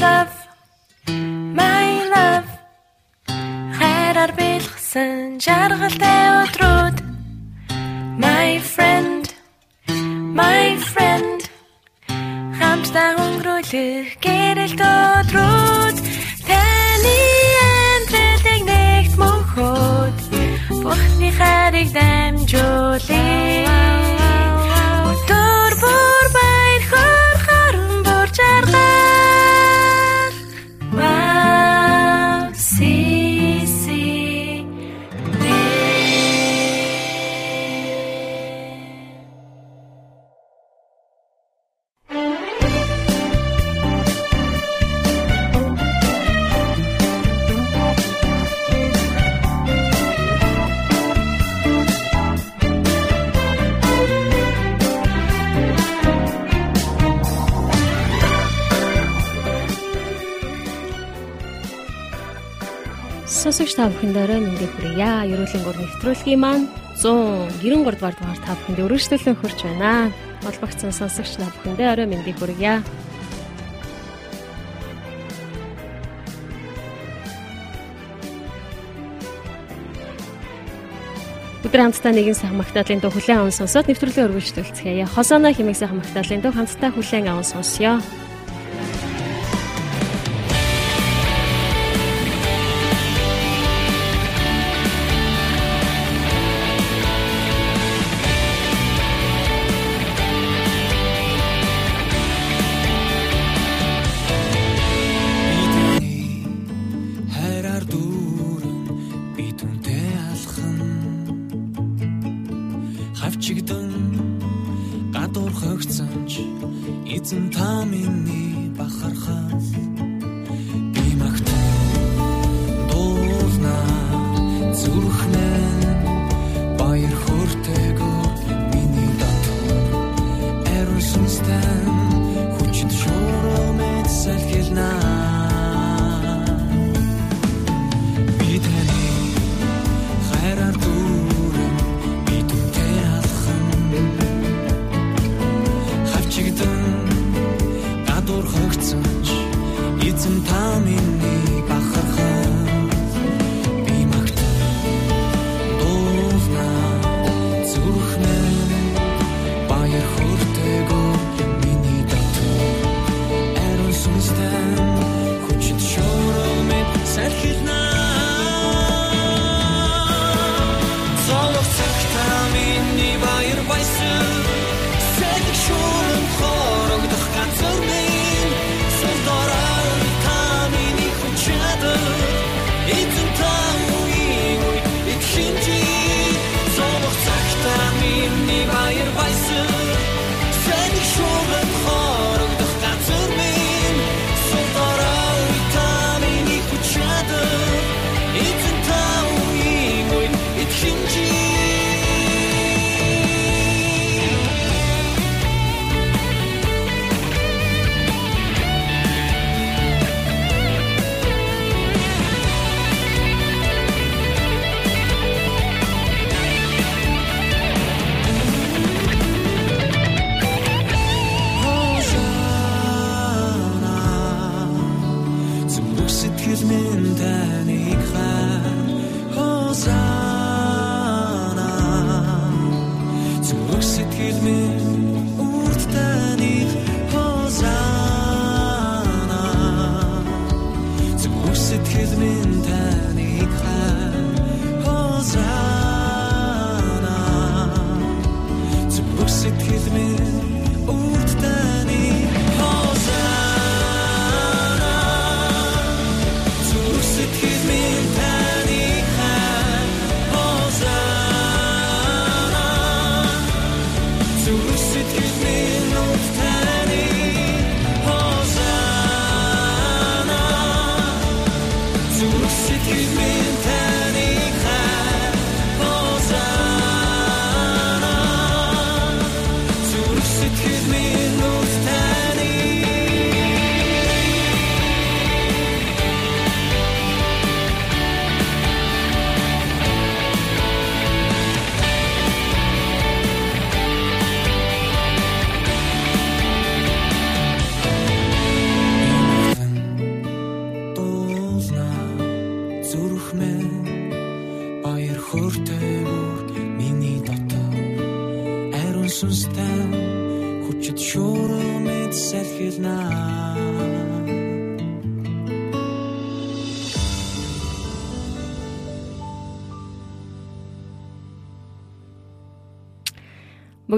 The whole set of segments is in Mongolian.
love my love. Хайраар бэлгсэн жаргалтай өдрүүд. My friend my friend. Хамтдаа өнгөрүүлэх гэрэлт өдрүүд. Таны амьдралыг нэгт мөнхөд Бурхны хайрыг дамжуулъя Та бүхэндээ мэндийг хүргье. Ерөөлийн гур нэвтрүүлгийн маань 193 дугаар дугаар та бүхэнд өргөжлөлөн хурж байна. Холбогдсон сонсогч та бүхэндээ орой мэндийг хүргье. Өдөр хамтдаа нэгэн сайхан магтаалын дуу хүлээн аван сонсоод нэвтрүүлгээ өргөжлөлцгээе. Хосоно хэмээх сайхан магтаалын дуу хамтдаа хүлээн аван сонсъё.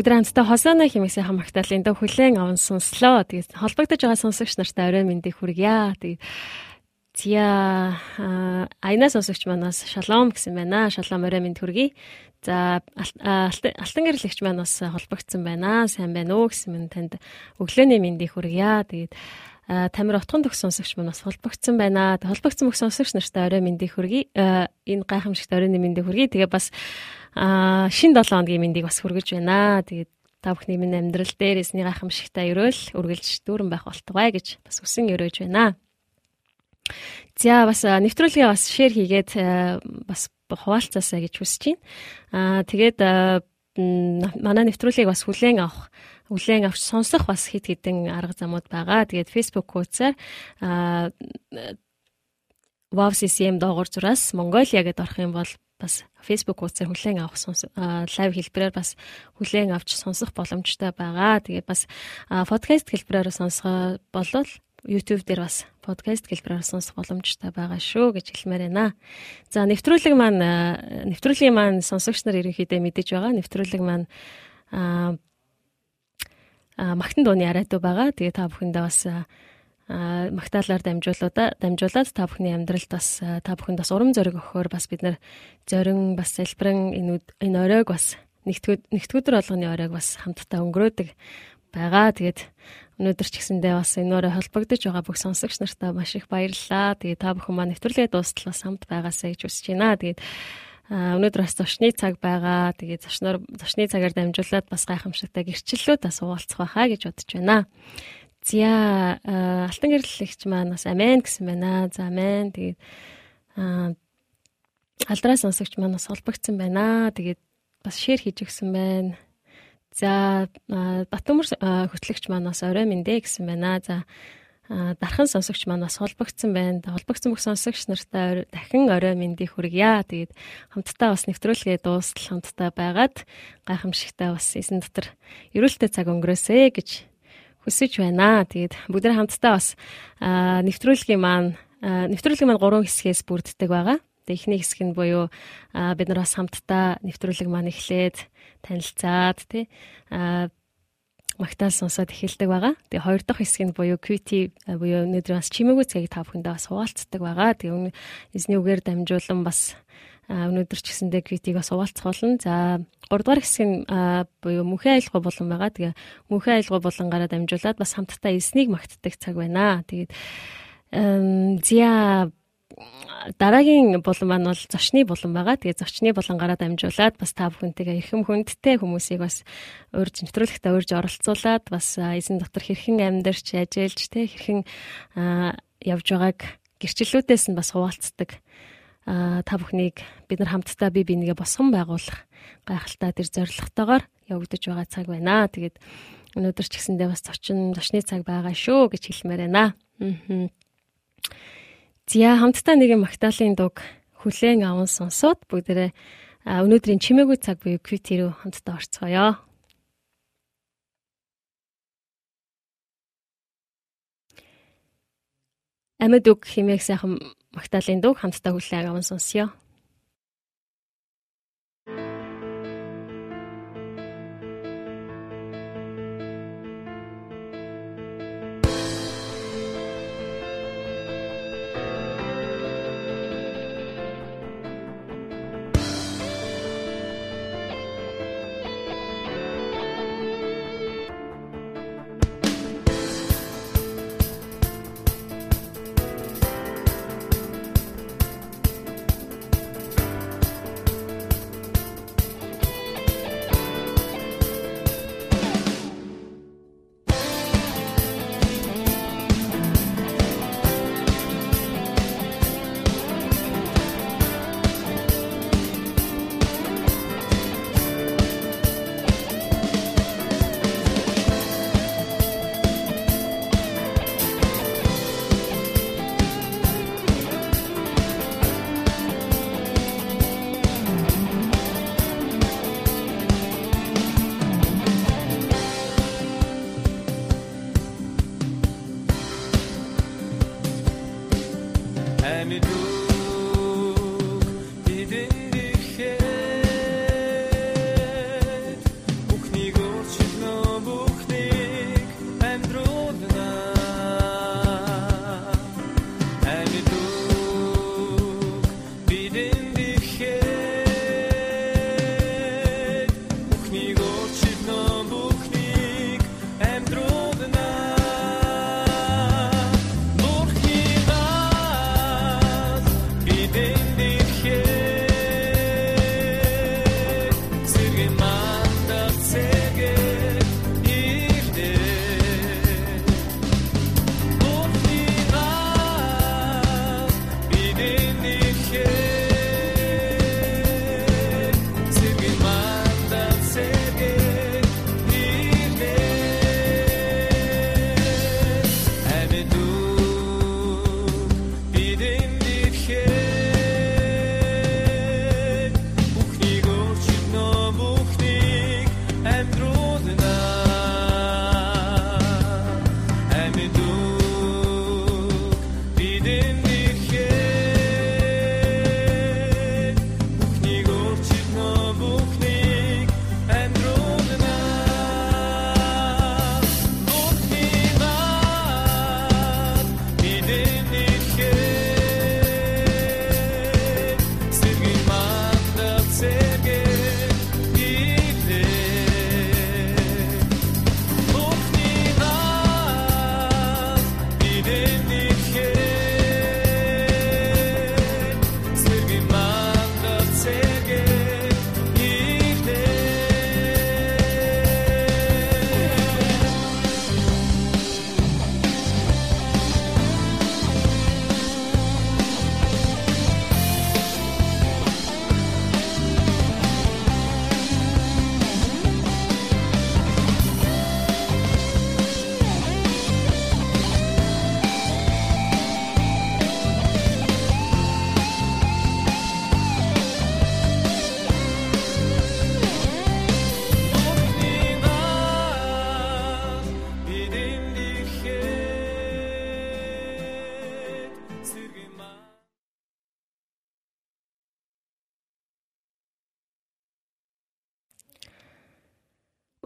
Бүгд хамтдаа хосооно хэмээсээ хамагтаалын дөө хүлэн аван сонслоо. Тэгээд холбогдож байгаа сонсогч нартай орой мэндийг хүргье. Тэгээд Зя айнаас сонсогч манаас шалом гэсэн байна. Шалом орой мэнд хүргэе. За алтан гэрлэгч манаас холбогдсон байна. Сайн байна уу гэсэн мэн танд өглөөний мэндийг хүргье. Тэгээд Тамир утган төгс сонсогч манаас холбогдсон байна. Холбогдсон бүх сонсогч нартай орой мэндийг хүргэе. Энэ гайхамшигт оройн мэндийг хүргэе. Тэгээ бас аа шин 7 хоногийн мэндийг бас хүргэж байна. Тэгээд та бүхний минь амьдрал дээр эсний гайхамшигтай өрөөл үргэлж дүүрэн байх болтугай гэж бас үсэн өрөөж байна. За бас нэвтрүүлгээ бас шеэр хийгээд бас хуваалцаасаа гэж хүсэж байна. Аа тэгээд манай нэвтрүүлгийг бас хүлээн авах хүлээн авч сонсох бас хит хитэн арга замууд байгаа. Тэгээд Facebook хуудасаар аа WAVCCM доогуур зураас Mongolia гэдээ орох юм бол бас Facebook хуудасаар хүлээн авах лайв хэлбэрээр бас хүлээн авч сонсох боломжтой байгаа. Тэгээд бас подкаст хэлбэрээр сонсгоо болвол YouTube дээр бас подкаст хэлбэрээр сонсох боломжтой байгаа шүү гэж хэлмээр байна. За нэвтрүүлэг маань нэвтрүүлгийн маань сонсогч нар ерөнхийдөө мэдэж байгаа. Нэвтрүүлэг маань аа магтан дууны арайдуу байгаа. Тэгээ та бүхэндээ бас магтаалаар дамжуулаад дамжуулаад та бүхний амьдралд бас та бүхэнд бас урам зориг өгөхөөр бас бид нар зорин бас залбирэн энэ энэ оройг бас нэгтгэвдөр болгоны оройг бас хамтдаа өнгөрөөдөг байгаа. Тэгээд өнөөдөр ч гэсэндээ бас энэ өрөө холбогдож байгаа бүх сонсогч нартаа маш их баярлалаа. Тэгээд та бүхэн маань нэвтрүүлгээ дуустал бас хамт байгаасаа гэж хүсэж байна. Тэгээд өнөөдөр бас зочны цаг байгаа. Тэгээд зочноор зочны цагаар дамжуулаад бас гайхамшигтай гэрчлэлүүд бас уулзах байхаа гэж бодож байна. За алтан гэрлэгч маань бас амен гэсэн байна. За амен. Тэгээд алдраа сонсогч маань бас холбогдсон байна. Тэгээд бас шеэр хийж өгсөн байна. За Батөмөр хөтлөгч маань бас орой мэндэ гэсэн байна. За дархан сонсогч маань бас холбогдсон байна. Холбогдсон бүх сонсогч нартай дахин орой мэндийг хүргье. Тэгээд хамтдаа бас нэвтрүүлгээ дуустал хамтдаа байгаад гайхамшигтай бас эзэн дотор эрүүлтэй цаг өнгөрөөсэй гэж хүсэж байна. Тэгээд бүгд хамтдаа бас нэвтрүүлгийн маань нэвтрүүлгийн маань гурван хэсгээс бүрддэг байгаа. Тэгээд эхний хэсэг нь буюу бид нар бас хамтдаа нэвтрүүлэг маань эхлээд танилцаад тий магтаал сонсоод эхэлдэг байгаа. Тэгээ хоёр дахь хэсэг нь буюу QT буюу өнөөдөр бас чимээгүй цагийг та бүхэндээ бас хуваалцдаг байгаа. Тэгээ эзний үгээр дамжуулан бас өнөөдөр ч гэсэндээ критик бас хуваалцах болно. За 3 дугаар хэсэг нь буюу мөнхийн аялгаа болон байгаа. Тэгээ мөнхийн аялгаа болонгаараа дамжуулаад бас хамтдаа эснийг магтдаг цаг байна. Тэгээд зя дараагийн булан маань бол зочны булан байгаа. Тэгээ зочны булангаараа дамжуулаад бас та бүхэнтэйгээ эрхэм хүндтэй хүмүүсийг бас урьж нэвтрүүлэгтээ урьж оролцуулаад бас эзэн дотор хэрхэн амьдарч ажиллаж тэ хэрхэн явж байгааг гэрчлэлүүдээс нь бас хуваалцдаг та бүхнийг бид нар хамтдаа бие бинийгээ босгон байгуулах гайхалтай тэр зорилготойгоор явагдаж байгаа цаг байна. Тэгээд өнөөдөр ч гэсэндээ бас зочин зочны цаг байгаа шүү гэж хэлмээр байна. Аа. Зя хамтдаа нэгэн магтаалын дуг хүлээн аван сонсоод бүгдээрээ өнөөдрийн чимээгүй цаг буюу QT рүү хамтдаа орцгоё. Амьд үг химээх сайхан Магдалины дуу хамтдаа хүлээн аван сонсъё.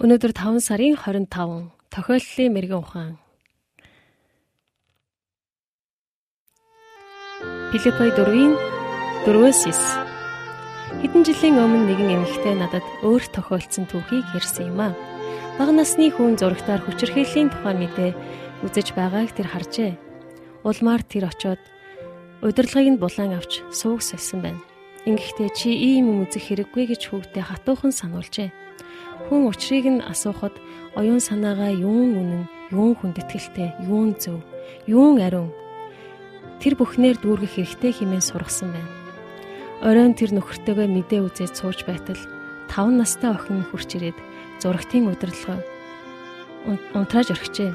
Өнөөдөр 5 сарын 25 тохиоллын мэрэгэн ухаан. Филиппой 4-ийн 4-өөс 9. Хэдэн жилийн өмнө нэгэн эмэгтэй надад өөр тохиолдсон түүхийг ярьсан юм а. Бага насны хүн зурагтаар хүчирхийллийн тухай мэдээ үзэж байгааг тэр харжээ. Улмаар тэр очоод удирдлагыг нь булан авч сууг сольсон байна. Ингэхдээ чи ийм юм үзэх хэрэггүй гэж хүүхдээ хатуухан сануулжээ. Хүн учрыг нь асуухад оюун санаагаа юун үнэн, юун хүндэтгэлтэй, юун зөв, юун ариун тэр бүхнээр дүүргэх хэрэгтэй хэмээн сургасан байна. Оройн тэр нөхөртөөгөө мэдээ үзээд сууж байтал 5 настай охин хурч ирээд зурагтын удирдлага унтрааж орхижээ.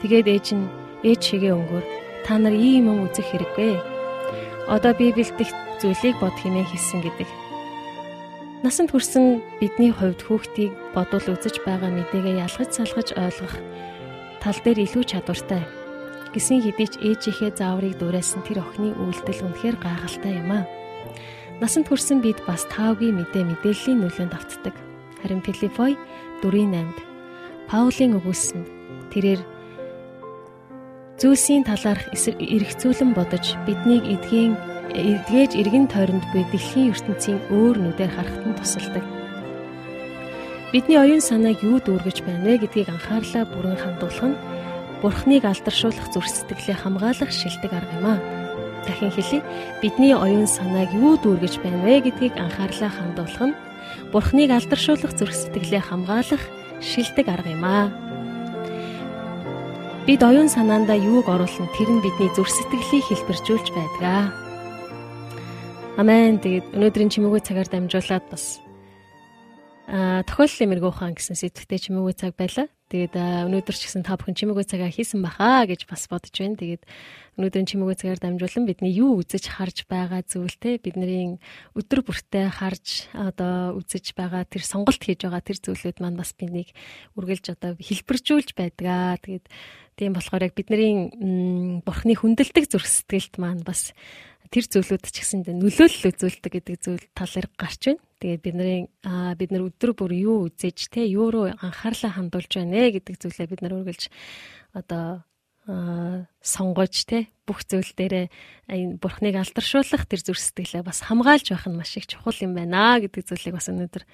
Тэгээд ээж нь ээж шигээ өнгөөр та нар ийм юм үзэх хэрэггүй. Одоо Библиэлд их зүйлийг бод хэмээн хэлсэн гэдэг Насанд хүрсэн бидний хувьд хүүхдийг бодвол үзэж байгаа мэдээгээ ялгаж салгаж ойлгох тал дээр илүү чадвартай. Гисэн хэдий ч ээжийнхээ зааврыг дуурайсан тэр охины үйлдэл үнэхээр гайхалтай юм аа. Насанд хүрсэн бид бас таавгийн мэдээ мэдээллийн нөлөөнд автдаг. Харин Филиппой 4:8-д Паулийн өгүүлсэнд тэрээр зүйлсийн талаарх эргцүүлэн бодож биднийг эдгийн эдгээж эргэн тойронд буй дэлхийн ертөнцийн өөр нүдээр харахад нь тусалдаг. Бидний оюун санааг юу дүүргэж байна вэ гэдгийг анхаарлаа бүрэн хандуулах нь Бурхныг алдаршуулах зүрх сэтгэлээ хамгаалах шилдэг арга юм аа. Дахин хэлье. Бидний оюун санааг юу дүүргэж байна вэ гэдгийг анхаарлаа хандуулах нь Бурхныг алдаршуулах зүрх сэтгэлээ хамгаалах шилдэг арга юм аа. Бид оюун санаандаа юуг оруулна тэр нь бидний зүрх сэтгэлийг хэлбэржүүлж байдаг. Амен. Тэгээд өнөөдрийн чимээгүй цагаар дамжуулаад бас аа тохиоллын мэрэгүү хаан гэсэн сэдвтэй чимээгүй цаг байлаа. Тэгээд өнөөдөр ч гэсэн та бүхэн чимээгүй цагаа хийсэн бахаа гэж бас бодож байна. Тэгээд өнөөдрийн чимээгүй цагаар дамжуулан бидний юу үзэж харж байгаа зүйлтэй бидний өдөр бүртээ харж одоо үзэж байгаа тэр сонголт хийж байгаа тэр зүйлүүд маань бас бинийг үргэлж одоо хэлбэржүүлж байдгаа. Тэгээд тийм болохоор яг бидний бурхны хүндэлдэг зүрх сэтгэлд маань бас тэр зүйлүүд ч гэсэн нөлөөлөл үзүүлдэг гэдэг зүйл талаар гарч байна. Тэгээд бидний бид нар өдөр бүр юу үзэж те юу руу анхаарлаа хандуулж байна гэдэг зүйлээ бид нар үргэлж одоо сонгож те бүх зүйл дээрээ бурхныг алдаршуулах тэр зүрх сэтгэлээ бас хамгаалж байх нь маш их чухал юм байна гэдэг зүйлийг бас өнөөдөр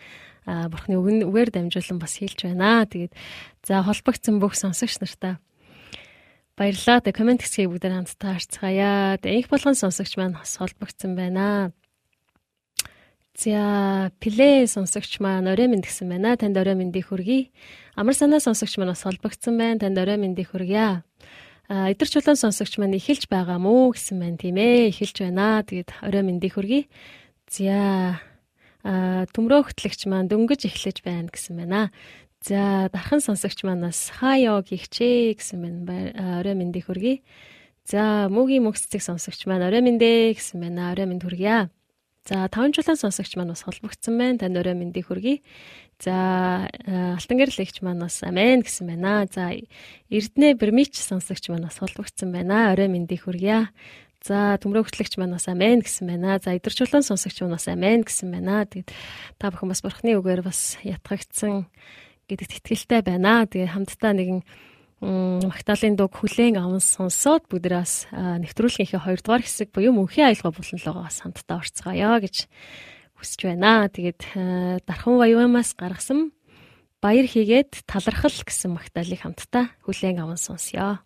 бурхны үгээр дамжуулан бас хэлж байна. Тэгээд за холбогдсон бүх сонсогч нартаа Баярлалаа. Тэ комент хэсгийг бүгд хамтдаа харцгаая. Тэ их болгон сонсогч маань бас холбогдсон байна. За, плей сонсогч маань орой минь гэсэн байна. Танд орой мэндийг хүргэе. Амар санаа сонсогч маань бас холбогдсон байна. Танд орой мэндийг хүргье. А эдгэр чулуун сонсогч маань эхэлж байгаа мó гэсэн байна тийм ээ. Эхэлж байна. Тэгээд орой мэндийг хүргэе. За, а төмрөө хөтлөгч маань дөнгөж эхлэж байна гэсэн байна. За дархан сонсогч манаас хаяо гихчээ гэсэн байна. Орой мэндийг хүргэе. За мөгийн мөг цэцэг сонсогч маань орой мэндэ гэсэн байна. Орой мэнд хүргье. За таван жуулан сонсогч маань бас холбогдсон байна. Танд орой мэндийг хүргэе. За алтан гэрэлэгч маань бас амен гэсэн байна. За Эрдэнэ Бермич сонсогч маань бас холбогдсон байна. Орой мэндийг хүргье. За төмрөө хөтлөгч маань бас амен гэсэн байна. За идэрчулан сонсогч маань бас амен гэсэн байна. Тэгээд та бүхэн бас бурхны үгээр бас ятгагдсан гэдэгт итгэлтэй байна. Тэгээ хамтдаа нэгэн Магдалины дуг хүлээн аван сонсоод бүгдээс нэвтрүүлгийнхээ 2 дугаар хэсэг буюу мөнхийн аялгаа болонлогоос хамтдаа орцгоё гэж хүсэж байна. Тэгээд дархан баямаас гаргасан баяр хийгээд талархал гэсэн Магдалийг хамтдаа хүлээн аван сонсё.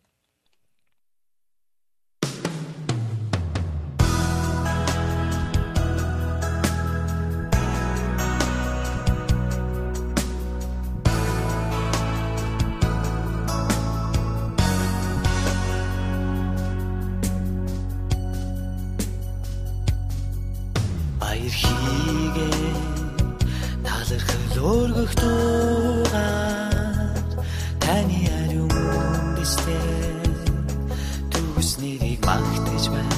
Өргөх дуугаар таны ариун дэстэй түгснэрийг магтаж бай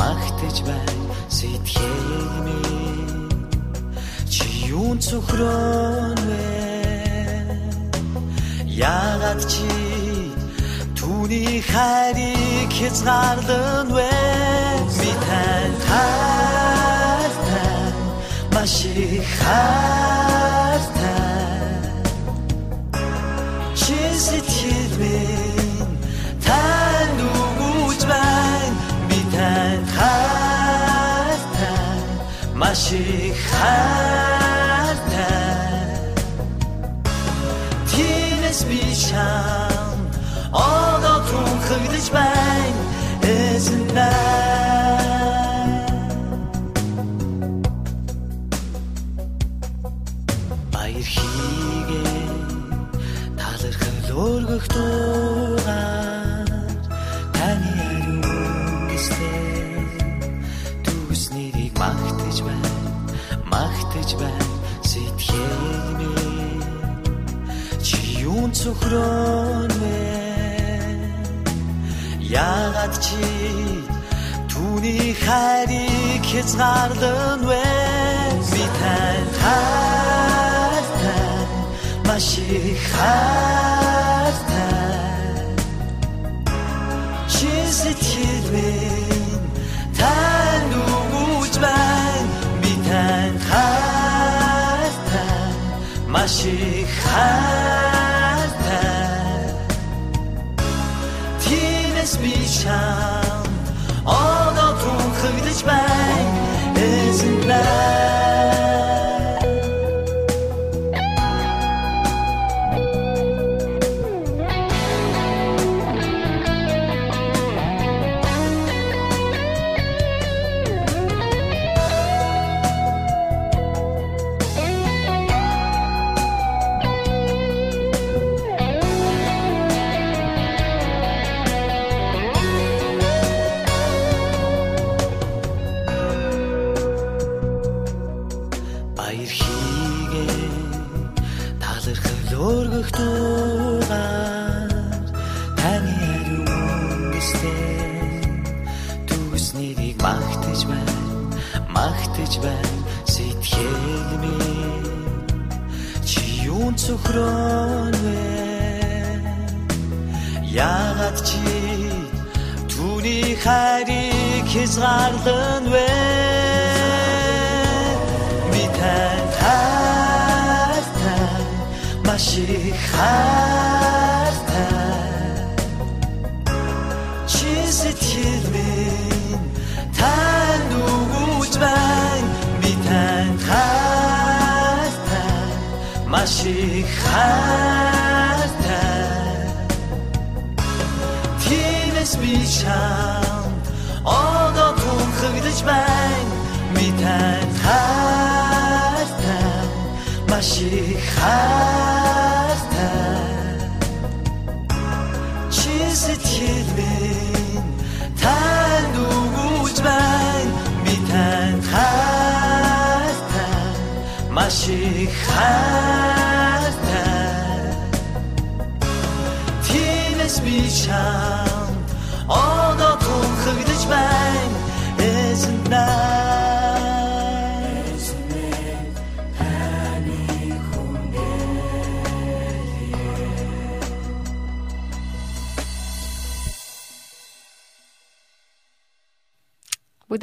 магтаж бай сэтгэл минь. Чи юун цохрон вэ? Яагаад чи түүний хайрыг хязгаарлан вэ? Митэн хайртай маш их хайртай чи сэтгэл минь тань үгүйж байна би тань хайртай хязгаарлан вэ? Би тань тань маш их хайртай тинэс би чам одоо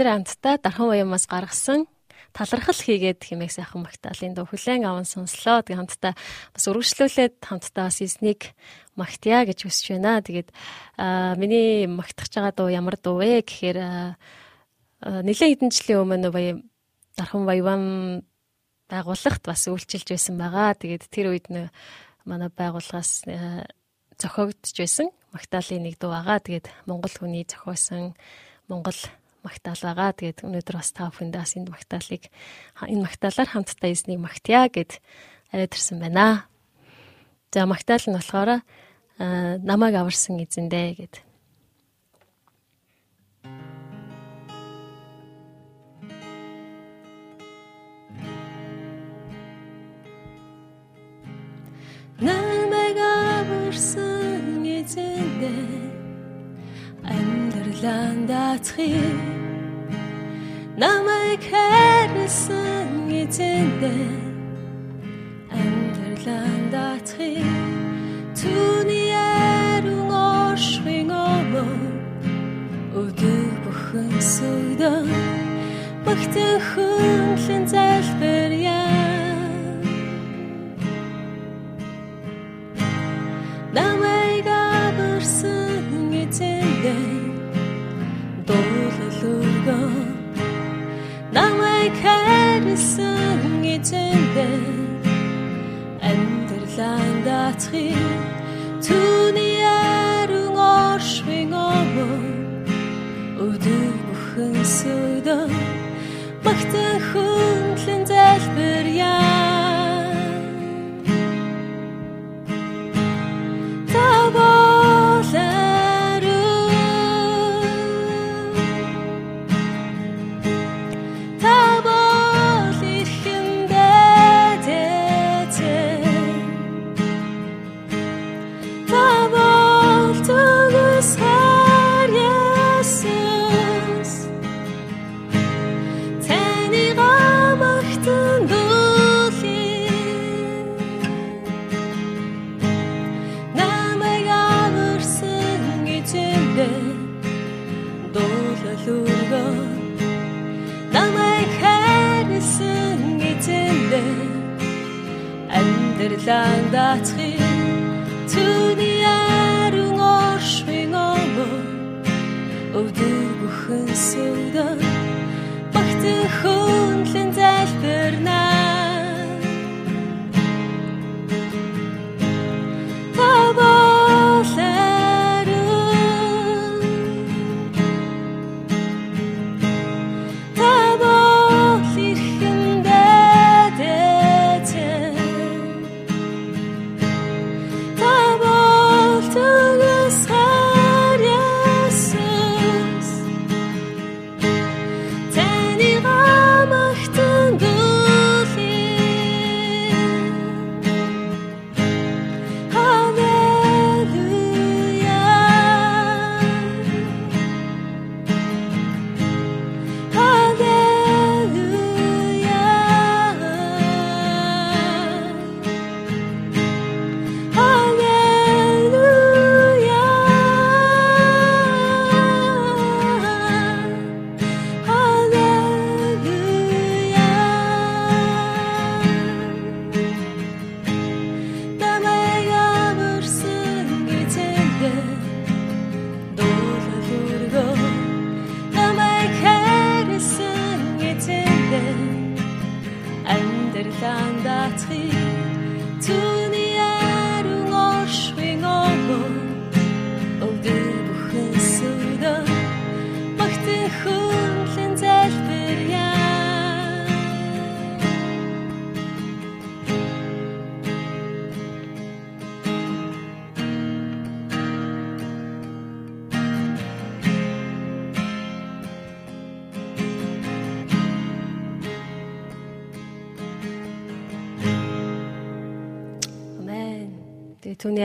Бүгд хамтдаа дархан уямаас гаргасан талархал хийгээд хэмээх сайхан магтаалын дуу хүлэн аван сонслоо. Тэгээ хамтдаа бас өргөжлүүлээд хамтдаа бас эзнийг магтъя гэж хүсэж байна. Тэгээд миний магтах байгаа дуу ямар дуу вэ гэхээр нэлээд хэдэн жилийн өмнө баяа дархан баяван байгууллагт бас үйлчилж байсан байгаа. Тэгээд тэр үед нэ манай байгууллагаас зохиогдож байсан магтаалын нэг дуу байгаа. Тэгээд Монгол хүний зохиосон Монгол магтаал байгаа. Тэгээд өнөөдөр бас та бүхэндээ бас энэ магтаалыг энэ магтаалаар хамтдаа эзнийг магтъя гэд аваад ирсэн байна. За магтаал нь болохоор намайг аварсан эзэндээ гэд. намайг аварсан эзэндээ амьдралаа даацхий намайг хайрлсан эзэндээ амьдралаа даацхий түүний яруу оршихын өмнө өдөр бүхэн сүдэн. Багтан хүнлэн залбиряа хайрлсан эзэндээ амьдралаа даацхий түүний яруу оршихын өмнө өдөр бүхэн сүдэн багтан хүнлэн залбиряа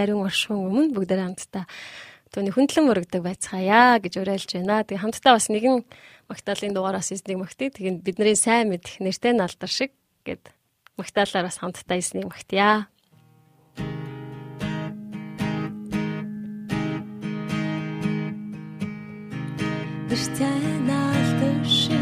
ариун оршихуун өмнө бүгдээ хамтдаа түүний хүндлэн мөрөгдөг байцгаая гэж уриалж байна. Тэгээ хамтдаа бас нэгэн магтаалын дугаараас эзнийг магтъя. Тэгээ бидний сайн мэдэх нэртэй наалдар шиг гэд магтаалаар бас хамтдаа эзнийг магтъя. Нэртэй наалдар шиг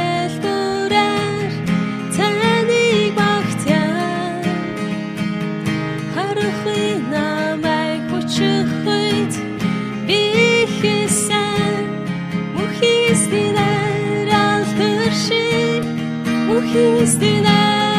Houston.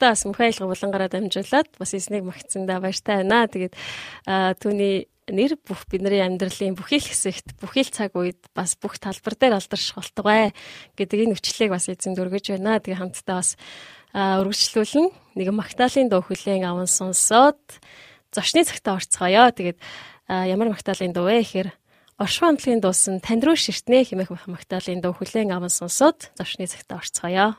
Хамтдаа бас мөнх айлга булангараа дамжуулаад бас эзнийг магтсандаа баяртай байна. Тэгээд түүний нэр бүх бидний амьдралын бүхий л хэсэгт бүхий л цаг үед бас бүх талбар дээр алдарших болтугай гэдэг энэ хүчлийг бас эзэнд өргөж байна. Тэгээд хамтдаа бас аа, үргэлжлүүлэн нэгэн магтаалын дуу хүлээн аван сонсоод зочны цагтаа орцгоё. Тэгээд ямар магтаалын дуу вэ гэхээр Оршин хамтлагийн дуусан танд руу ширтнэ хэмээх магтаалын дуу хүлээн аван сонсоод зочны цагтаа орцгоё.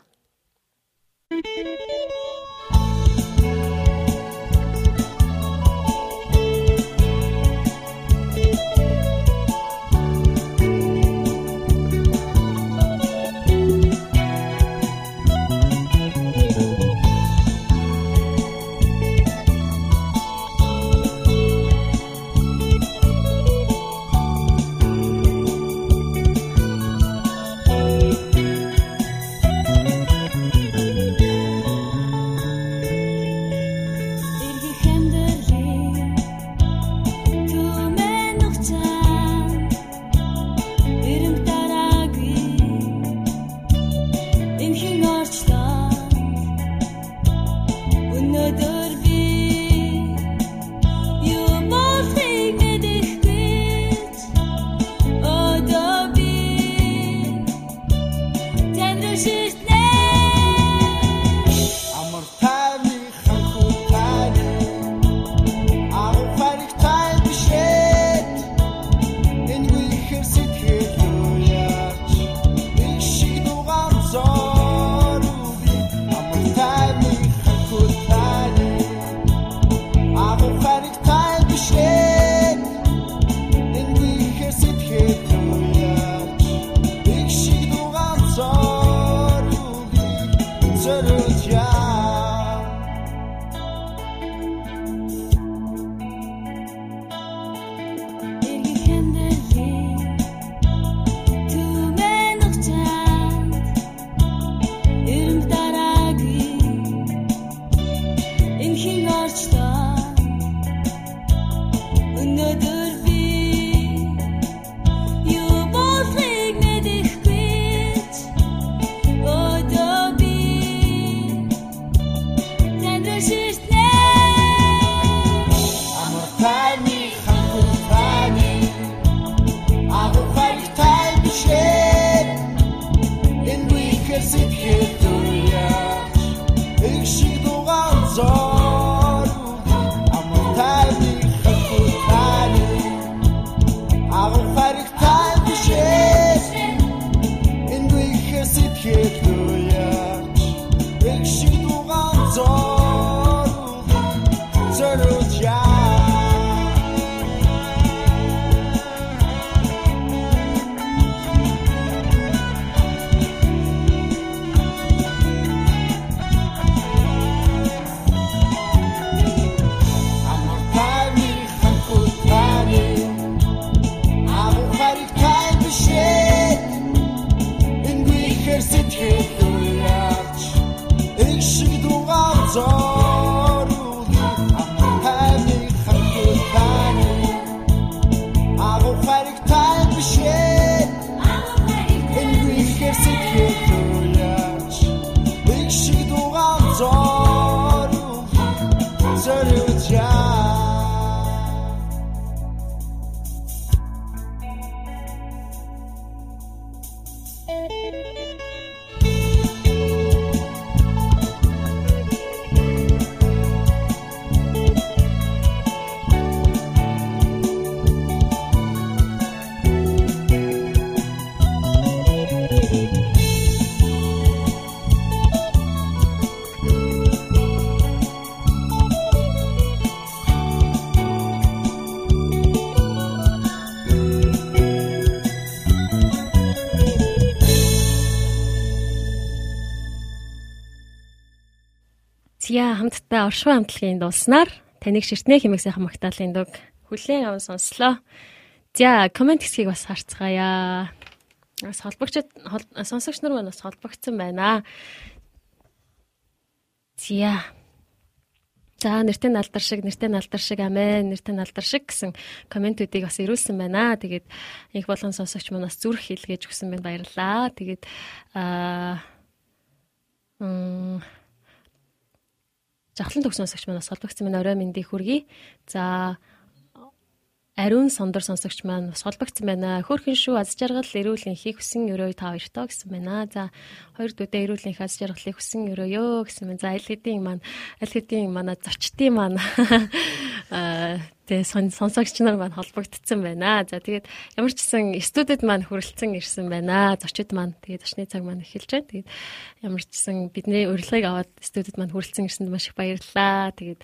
Яа хамтдаа оршин хамтлагийн дууснаар таныг ширтнэ хэмээх сайхан магтаалын дуг хүлээн аван сонслоо. За комент хэсгийг бас харцгаая. Бас холбогчд сонсогч нар бас холбогдсон байна. Зя. За нэртэй налдар шиг нэртэй налдар шиг амин нэртэй налдар шиг гэсэн комментүүдийг бас ирүүлсэн байна. Тэгээд их болон сонсогч манаас зүрх хэлгээж өгсөн байна баярлалаа. Тэгээд аа жахлан төгсөн сагч манаас холбогдсон минь орой мэндийг хүргэе. За ариун сондөр сонсогч маань бас холбогдсон байна. Хөөрхөн шүү аз жаргал эрүүл энхийг хүсэн өрөө та хоёртоо гэсэн байна. За хоёр дүүтэй эрүүл энх аз жаргалыг хүсэн өрөөё гэсэн байна. За аль хэдийн маань аль хэдийн манай зочдын маань аа тэгээ сонсогч нар маань холбогдсон байна. За тэгээд ямар ч гэсэн студид маань хүрэлцэн ирсэн байна. Зочид маань тэгээд зочны цаг маань эхэлж байна. Тэгээд ямар ч гэсэн бидний урилгыг аваад студид маань хүрэлцэн ирсэнд маш их баярлалаа. Тэгээд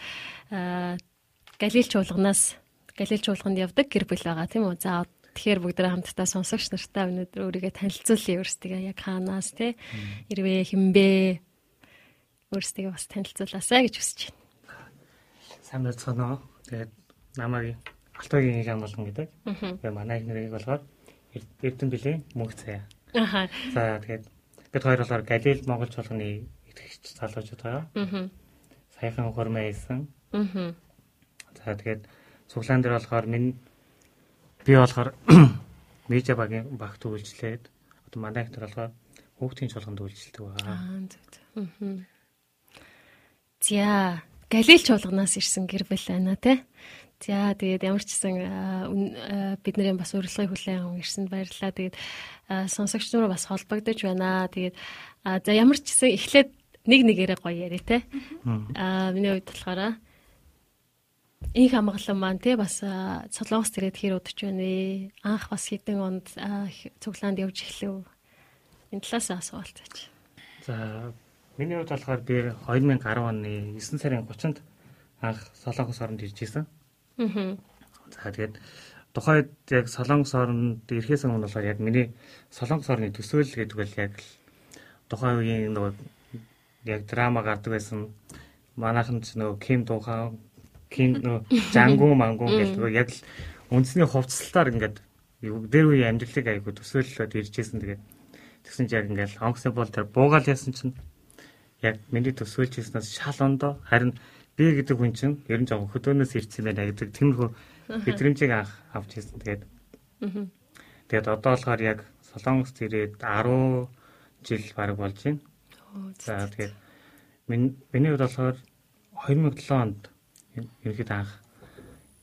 Галил чуулганаас галил чуулганд явдаг гэр бүл байгаа тийм үү. За тэгэхээр бүгдээ хамтдаа сонсогч нартай өнөөдөр өөрийгөө танилцуулъя өөрсдөө яг хаанаас тий хэрвээ хинбэ өөрсдөө бас танилцуулаасаа гэж хүсэж байна. Сайн байцгаана уу. Тэгээд намайг Алтайгийн их амгалан гэдэг. Тэгээ манай их нэрийг болохоор Эрдэнэ билээ мөнх цаа. Аха. За тэгээд бид хоёр болохоор Галил Монгол чуулганы итгэгч залуучууд байгаа. Аха. Саяхан хурмаа хийсэн. Аха. За тэгээд цуглаан дээр болохоор минь би болохоор медиа багийн багт үйлчлээд одоо манай ихтер болохоор хүүхдийн чуулганд үйлчлдэг байгаа. Аа зөв. За, Галил чуулганаас ирсэн гэр бүл байна те. За тэгээд ямар ч гэсэн бидний бас урилгыг хүлээн ирсэнд баярлалаа. Тэгээд сонсогч нар бас холбогдож байна. Тэгээд за ямар ч гэсэн эхлээд нэг нэгээрээ гоё яриа те. Аа миний хувьд болохоор Инх хамгаалан маань тий бас солонгос тэрээд хэр удаж байна вэ? Анх бас хэдэн онд цуглаанд явж эхлэв. Энэ талаас асуулт байж. За миний хувьд болохоор би 2010 оны 9 сарын 30-нд анх солонгос оронд ирж исэн. Аа. За тэгээд тухайд яг солонгос оронд ирэхээс өмнө болохоор яг миний солонгос орны төсөөлөл гэдэг бол яг л тухайн үеийн нөгөө яг драма гардаг байсан. Манайхан ч нөгөө Ким Дунхан кин нөө жангуу мангуу гэдэг яг л үндэсний хувцсалтаар ингээд дээр үеийн амьдралыг айгу төсөөллөд иржсэн. Тэгээд тэгсэн чинь яг ингээд онгоцны бол тэр буугаал ясан чинь яг миний төсөөлж ирснээс шал ондоо харин би гэдэг хүн чинь ер нь жоохон хөдөөнөөс ирсэн байна гэдэг тиймэрхүү мэдрэмжийг анх авч ирсэн. Тэгээд тэгээд одоо болохоор яг солонгост ирээд 10 жил баг болж байна. За тэгээд миний хувьд болохоор 2007 онд ерөөд анх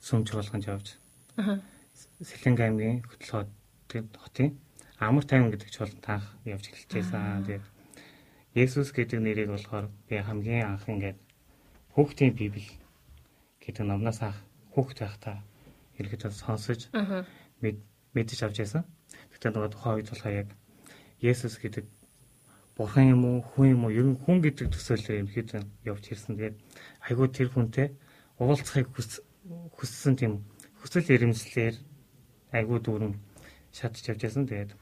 сүмж болгонд явж. Сэлэнг аймгийн хөтлөө хотын амар тайван гэдэг чуулганд анх явж эхэлчихсэн. Тэгээд Есүс гэдэг нэрийг болохоор би хамгийн анх ингээд хүүхдийн библи гэдэг номноос анх хүүхд байхдаа ерөөд сонсож мэдэж авч байсан. Гэхдээ нөгөө тухайн үед болохоор яг Есүс гэдэг бурхан юм уу, хүн юм уу, ер нь хүн гэдэг төсөөлөөр юм хэд явж ирсэн. Тэгээд айгүй тэр хүнтэй уулзахыг хүссэн тийм хүсэл эрмэлзлэр айгүй дүүрэн шатж явж байсан. Тэгээд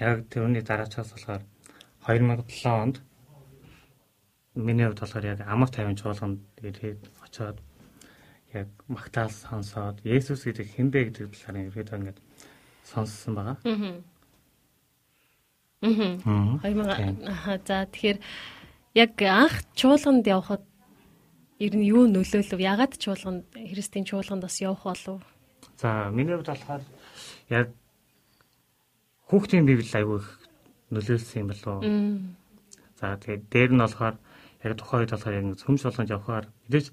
яг тэрний дараачаас болохоор 2007 онд миний хувьд болохоор яг амар тайван чуулганд ирээд очоод яг магтаал сонсоод Есүс гэдэг хинбэ гэдэг талаар ерөөдөө ингээд сонссон байгаа. Аа. Аа. За тэгэхээр яг анх чуулганд явхад ер нь юу нөлөөлөв? Ягаад чуулганд Христийн чуулганд бас явах болов? За миний хувьд болохоор яг хүүхдийн библи аягүй их нөлөөлсөн юм болов. За тэгээд дээр нь болохоор яг тухайн үед болохоор яг цөмж болгонд явхаар мэдээж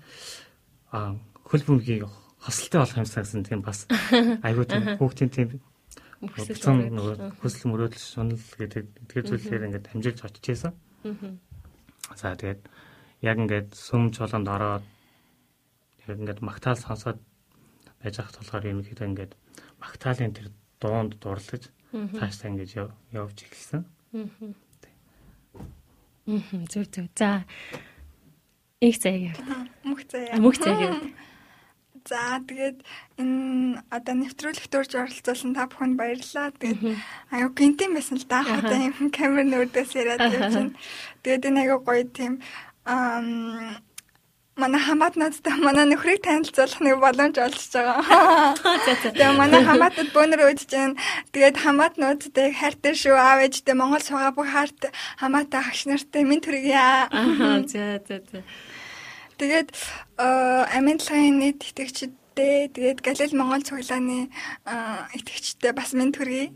а хөл бөмбөгийг хосолтой болох юмсан гэсэн тийм бас аягүй тийм хүүхдийн тийм нөгөө хүсэл мөрөөдөл шунал гэдэг эдгээр зүйлээр ингээд хамжилж очиж байсан. За тэгээд яг ингээд сүм чуланд ороод яг ингээд магтаал сонсоод байж хат болохоор ерөнхийдөө ингээд магтаалын тэр дуунд дурлаж цаашдаа ингээд явж эхэлсэн. Аа. Зөв зөв. За. Их заяа. Мөх заяа. Мөх заяа. За тэгээд энэ одоо нэвтрүүлэгт урьж оролцуулсан та бүхэнд баярлалаа. Тэгээд аюу гинтийн байсан л да. Одоо юм камер нүүдээс яриад явж байна. Тэгээд энэ аюу гоё тийм манай хамаатнуудтай манай нөхрийг танилцуулах нэг боломж олж байгаа. Тэгээ манай хамаатнууд бөөнөр үдж जैन. Тэгээд хамаатнуудтай хайртай шүү аав ээжтэй Монгол суугаа бүх харт хамаатай хагш нартай минь төргийа. Аа за за за. Тэгээд Америкийн нийт итгэгчид Тэ тэгээд Галил Монгол цуглааны итгэгчтэй бас минь төргий.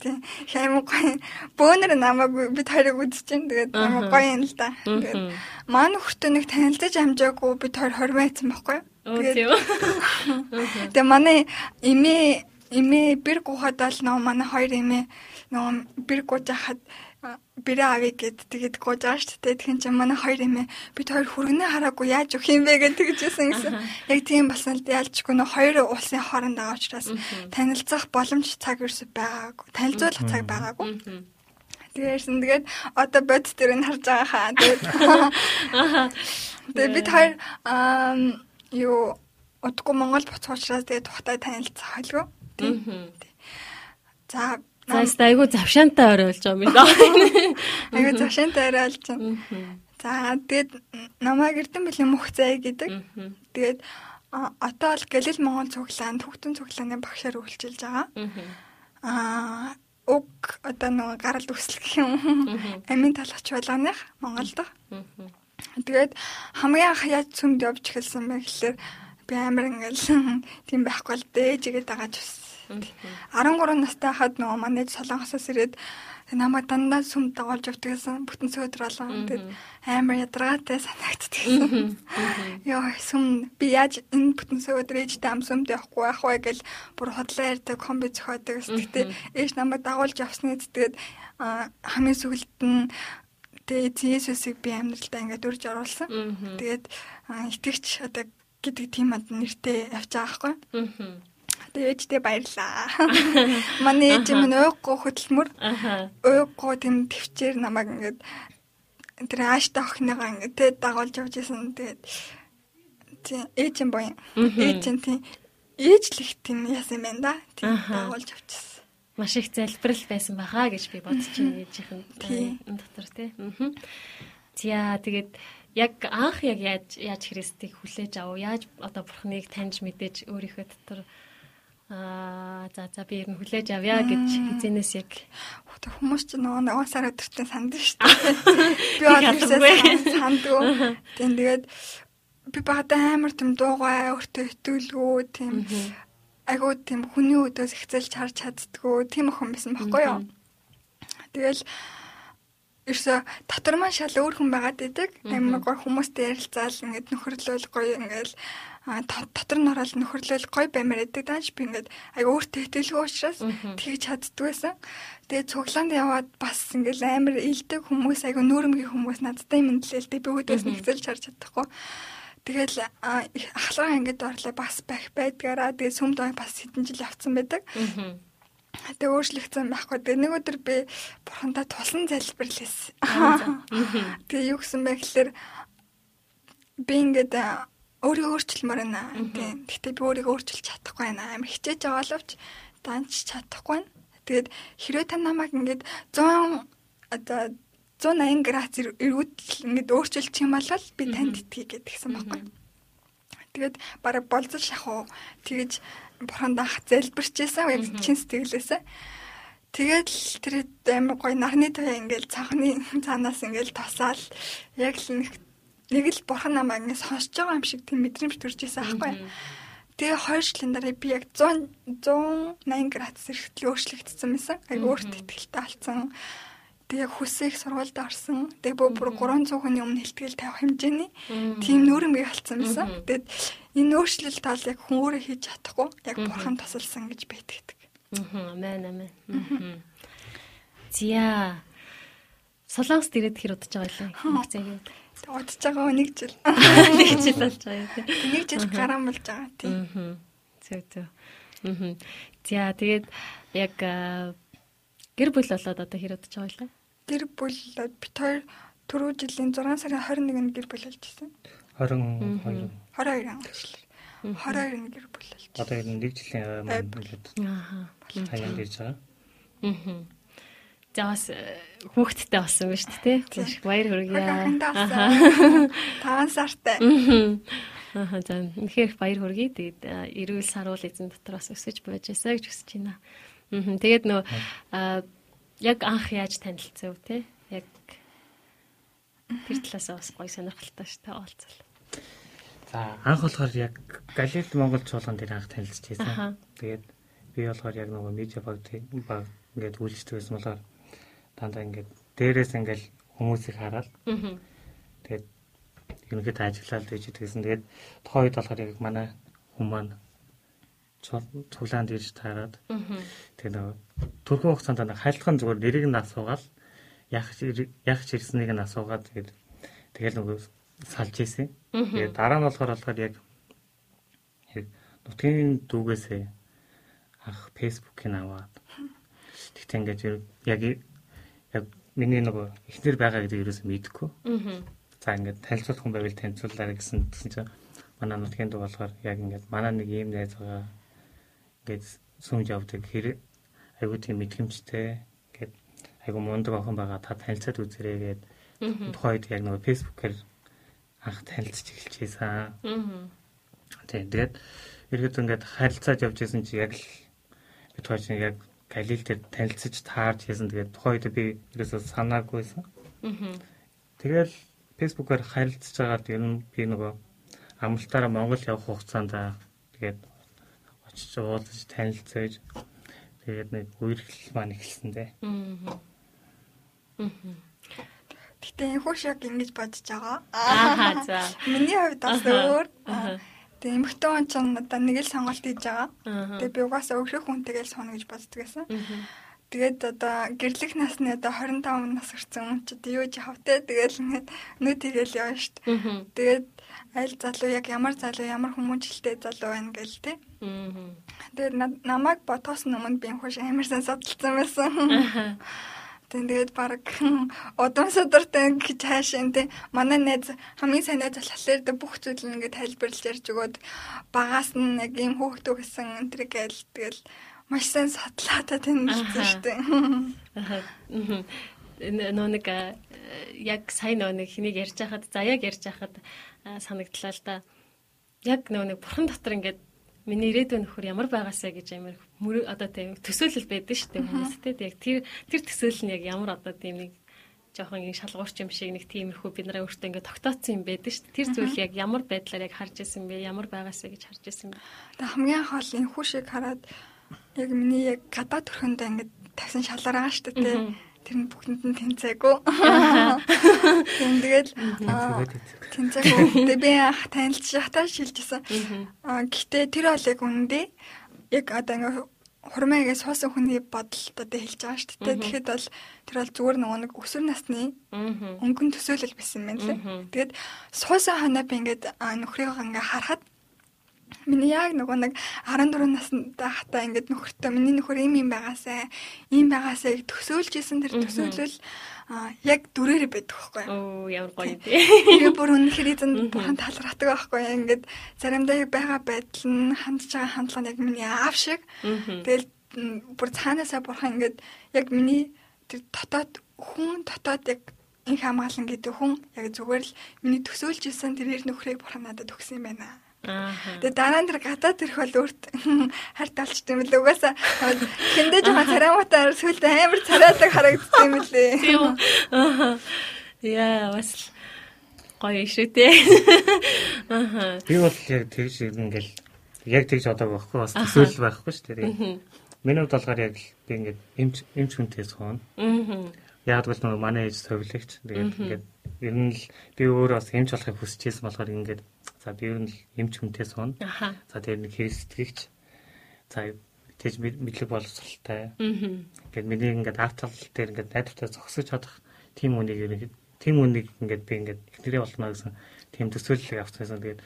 Тийм. Хаймаг гоё. Бөөнөр намайг бид хоёрыг үзчихээн. Тэгээд намайг гоё юм л да. Тэгээд маань хүртөө нэг танилцаж амжаагүй бид хоёр хорь байсан байхгүй юу? Тийм. Тэгээ манай эмээ эмээ бэр гухад бол нөө манай хоёр эмээ нөө бэр гууж хахад бэрэ авъя гэд тэгээд гоож байгаа шүү дээ. Тэгэхээр чи манай хоёр эмээ бид хоёр хүргэнэ хараагүй яаж өгөх юм бэ гэж тэгжсэн гэсэн. Яг тийм болсон л яалчгүй нөө хоёр улсын хооронд байгаа учраас танилцах боломж цаг ерөөсөй байгаагүй. Танилцуулах цаг байгаагүй. Тэгээрсэн тэгээд одоо бод дээр нь харж байгаа хаа. Тэгээд Тэгээд бид хоёр юу удахгүй Монгол буцах учраас тэгээд тухтай танилцах. Тийм. За За айгу завшаантай орой болж байгаа юм даа. Айгу завшаантай орой болж байна. За тэгээд намайг эрдэм бэлэн мөх зай гэдэг. Тэгээд одоо бол Галил Монгол цуглаанд хүүхдэн цуглааны багшаар үйлчилж байгаа. Аа уг одоо нөгөө гарал үүсэл гэх юм. Амийн талгач болгоных Монголд. Тэгээд хамгийн анх яаж цөмд явж эхэлсэн бэ гэхэлэр би амар ингээл тийм байхгүй л дээжгээд байгаа ч бас 13 настай хаад нөгөө манай солонгосоос ирээд намайг дандаа сүм дагуулж явдаг гэсэн бүтэн сөөдөр болон тэгээд амар ядаргаатай санагддаг. Йоо сүм би яаж энэ бүтэн сөөдөр ээжтэй ам сүмд явахгүй байх вэ гэл бүр хотлоо ярьдаг комби зөхөөдөг. Гэхдээ ээж намайг дагуулж явсны тэгээд хамгийн сүгэлд нь тэгээд Иесусыг би амьдралдаа ингээд үрж оруулсан. Тэгээд итгэвч одоо гэдэг тийм ад нэртэй явж байгаа байхгүй. Тэгээд ээжтэй баярлаа. Манай ээж минь уйггүй хөдөлмөр. Уйггүй тийм төвчээр намайг ингээд тэр ааштай охиныгаа ингээд тэ дагуулж явж исэн. Тэгээд ээж юм боё. Ээж чинь тийм ээж л их тийм яасан байна да. Тийм дагуулж явчихсан. Маш их залбирал байсан баха гэж би бодож байна ээжийнх нь энэ дотор тий. За тэгээд яг анх яг яаж яаж Христийг хүлээж авав? Яаж одоо Бурхныг таньж мэдээж өөрийнхөө дотор Аа за за би ер нь хүлээж авъя гэж хизэнээс яг хүмүүс ч нөгөө нөгөө сар өдөртөө санд шүү дээ. Би сандгүй. Тийм тэгээд би багада амар тийм дуугаа өөртөө итүүлгүү тийм айгуу тийм хүний өдөөс ихцэлж харж чаддггүй тийм охин байсан байхгүй юу. Тэгэл ерөөсө дотор маань шал өөр хүн байгаад идэг. Амар гой хүмүүстэй ярилцаал ингээд нөхөрлөл гоё ингээд дотор нь ороод нөхөрлөл гой баймаар идэг дааж би ингээд аяг өөртөө итгэлгүй учраас тэгж чаддгүйсэн. Тэгээ цуглаанд яваад бас ингээд амар илдэг хүмүүс аяг нүүрмгийн хүмүүс надтай мэдлэлтэй би өөдөөс нэгцэлж харж чадахгүй. Тэгэл ахлага ингээд орлоо бас байх байдгаараа тэгээ сүмд бас хэдэн жил явцсан байдаг. Тэгээ өөрчлөгдсөн байхгүй. Тэгээ нэг өдөр би бурхандаа тулсан залбирлээс. Тэгээ юу гэсэн бэ гэхээр би ингээд өөрийгөө өөрчилмөр байна. Тийм. Гэхдээ би өөрийгөө өөрчилж чадахгүй байна. Амар хичээж байгаа боловч данч чадахгүй байна. Тэгээд хэрвээ та намайг ингээд 100 одоо 180 градус эргүүдэл ингээд өөрчилчих юм бол би танд итгэе гэдгсэн байхгүй. Тэгээд бараг болзол шахуу тэгэж бурханд анх залбирчээсэн яг чин сэтгэлээсээ. Тэгээд тэр амар гоё нарны тоя ингээл цанхны цаанаас ингээл тосаал яг л нэг нэг л бурхан намайг ингэ сонсож байгаа юм шиг тийм мэдрэмж төрж исэн аахгүй. Тэгээ хоёр жилийн дараа би яг 100 180 градус эрхтэл өөрчлөгдсөн байсан. Аяг өөртөө ихтэй болсон. Тэгээ хүсэх сургуульд орсон. Тэгээ бүр 300 хүний өмнө хэлтгэл тавих хэмжээний тийм нүүрэмгий болсон байсан. Тэгээд энэ өөрчлөлт бол яг хүн өөрөө хийж чадахгүй. Яг бурхан тусалсан гэж би итгэдэг. Аа, амен амен. Зя. Солонгост ирээд хэр удаж байгаа юм? Үед. Удаж байгаа нэг жил. Нэг жил болж байгаа юм. Нэг жил гарам болж байгаа тийм. Аа. Зөв зөв. Аа. За тэгээд яг гэр бүл болоод одоо хэр удаж байгаа юм? Гэр бүл бит хоёр түрүү жилийн 6 сарын 21-нд гэр бүл болж ирсэн. 22 22 он гэжлээ. 22 гэр бүл болж. Одоо ер нь нэг жилийн маань билээд. Аа. Хаяанд ирж байгаа. Аа. За бас хүүхэдтэй болсон ба шүү дээ тий. Маш баяр хүргье. 5 сартай. Аа за үнэхээр баяр хүргье. Тэгээд эрүүл саруул эзэн дотор бас өсөж байж байсаа гэж хүсэж байна. Аа тэгээд нөө яг анх яаж танилцав тий? Яг тэр талаас бас гоё сонирхолтой шүү дээ олцол. За анх болохоор яг Галил Монгол чуулган дээр анх танилцж байсан. Тэгээд би болохоор яг нөгөө медиа баг баг ингээд үйлчлдэг байсан болохоор дандаа ингээд дээрээс ингээд хүмүүсийг хараад тэгээд ерөнхийдөө ажиллаад байж гэдгийгсэн. Тэгээд тухайн үед болохоор яг манай хүмүүс маань цуглаанд ирж таарад. Тэгээд нөгөө турхын хугацаанд нэг хайлтхан зүгээр нэрийг нь асуугаад яг яг чирснийг нь асуугаад тэгээд тэгэл нөгөө салж ийсэн. Тэгээд дараа нь болохоор болохоор яг нутгийн дүүгээсээ анх фэйсбүүкийг аваад тэгтээ ингээд яг яг миний нөгөө ихнэр байгаа гэдэг ерөөсөө мэдэхгүй. За ингээд танилцуулах хүн байвал танилцуулаарай гэсэн гэсэн чинь манай нутгийн дүү болохоор яг ингээд манай нэг ийм найз байгаа ингээд сүмж явдаг. Хэрэг айгуу тийм мэдрэмжтэй гээд айгуу мундаг охин байгаа. Та танилцаад үзэрэй гээд тухайд яг нөгөө фэйсбүүкээр анх танилцж эхэлчихсэн. Тийм тэгээд ерөөд ингээд харилцаад явж исэн чи яг л бид хоёр чинь яг Галил дээр танилцж таарч хийсэн тэгээд тухайд би ерөөсөө санаагүйсэн. Тэгэл фэйсбүүкээр харилцаж байгаад ер нь би нөгөө амралтаараа Монгол явах хугацаанд тэгээд очиж уулзаж танилцаж тэгээд нэг үерхэл маань эхэлсэн дээ. Гэтэ энэ хурш яг ингэж бодож байгаа. Аа за. Миний хувьд бас өөр. Тэгээ эмхтэн он ч надаа нэг л сонголт хийж байгаа. Тэгээ би угаасаа өөхрөх хүнтэйгээ л соно гэж боддог байсан. Тэгээд одоо гэрлэх насны одоо 25 нас хүрсэн хүн ч одоо юу ч хавтай тэгэл ингээд нүд тэгэл явна шүү дээ. Тэгээд аль залуу яг ямар залуу ямар хүмүүжлтэй залуу байна гэл тээ. Тэгээд намайг ботоос өмнө би хөөш амарсан судалсан байсан. Тэгээд баг удам судартай гэж хаашаа тэ манай найз хамгийн сайн найз болохоор тэ бүх зүйл ингээд тайлбарлаж ярьж өгөөд багаас нь яг ийм хөөхтөө гэсэн энэ төр гээл тэгэл маш сайн садлаа та тэнэлсэн шүү дээ. нөө нэг яг сайн нөө нэг хэнийг ярьж хахад за яг ярьж хахад санагдлаа л да. Яг нөө нэг бурхан дотор ингээд миний ирээдүйн нөхөр ямар байгаасаа гэж амар одоо тийм төсөөлөл байдаг шүү дээ хүмүүстэй. Яг тэр тэр төсөөлөл нь яг ямар одоо тийм нэг жоохон ингэ шалгуурч юм шиг нэг тиймэрхүү бид нараа өөртөө ингэ тогтооцсон юм байдаг шүү дээ. Тэр зүйл яг ямар байдлаар яг харж исэн бэ? Ямар байгаасаа гэж харж исэн бэ? Тэгээ хамгийн гол энэ хүү шиг хараад яг миний яг гадаа төрхөндөө ингээд тавьсан шалгараа шүү дээ. Тэр нь бүгдэнд нь тэнцээгүй. Тийм тэгэл тэнцээгүй. Тэгээ би танилцж хатаа шилжсэн. Аа гэтээ тэр бол яг үнэндээ яг одоо ингээд хурмаагээ суусан хүний бодолд одоо хэлж байгаа шүү дээ. Тэгэхэд бол тэр бол зүгээр нэг өсвөр насны өнгөн төсөөлөл байсан юм байна лээ. Тэгээд суусан ханаа би ингээд нөхрийгөө ингээ харахад Миний яг нөгөө нэг 14 настай хата ингээд нөхөртөө миний нөхөр ийм юм байгаасаа ийм байгаасаа төсөөлж исэн тэр төсөөлөл яг дүрээр байдаг байхгүй юу? Оо ямар гоё тий. Тэгээ бүр үнэхээр эзэн бурхан талрахдаг байхгүй юу? Ингээд заримдаа байгаа байдал нь хандж байгаа хандлага нь яг миний аав шиг. Тэгэл бүр цаанаасаа бурхан ингээд яг миний тэр дотоод хүн дотоод яг инх хамгаалан гэдэг хүн яг зүгээр л миний төсөөлж исэн тэрээр нөхрийг бурхан надад өгсөн юм байна. Тэгээ дараа нь тэр гадаад ирэх бол өөрт харт алчт юм л угаасаа хэндээ жоохон царамутаар сүлд амар цараадаг харагдсан юм лээ. Тийм үү. Аа. Яа, бас гоё шүү дээ. Аа. Би бол яг тэгж ингээл яг тэгж одоо байхгүй бас төсөөлөл байхгүй шүү дээ. Миний хувьд болохоор яг би ингээд эмч эмч хүнтэй сууна. Аа. Яг бол манай ээж совилагч. Тэгээд ингээд ер нь л би өөрөө бас эмч болохыг хүсэж байсан болохоор ингээд За би ер нь эмч хүнтэй суун. За тэр нэг хэрэгсэтгэгч. За тэгж мэдлэг боловсралтай. Ингээд миний ингээд артал дээр ингээд найдвартай зогсож чадах тийм үнийг ерөнхий тийм үнийг ингээд би ингээд ихнэрээ болно гэсэн тийм төсөөллийг авчихсан. Тэгээд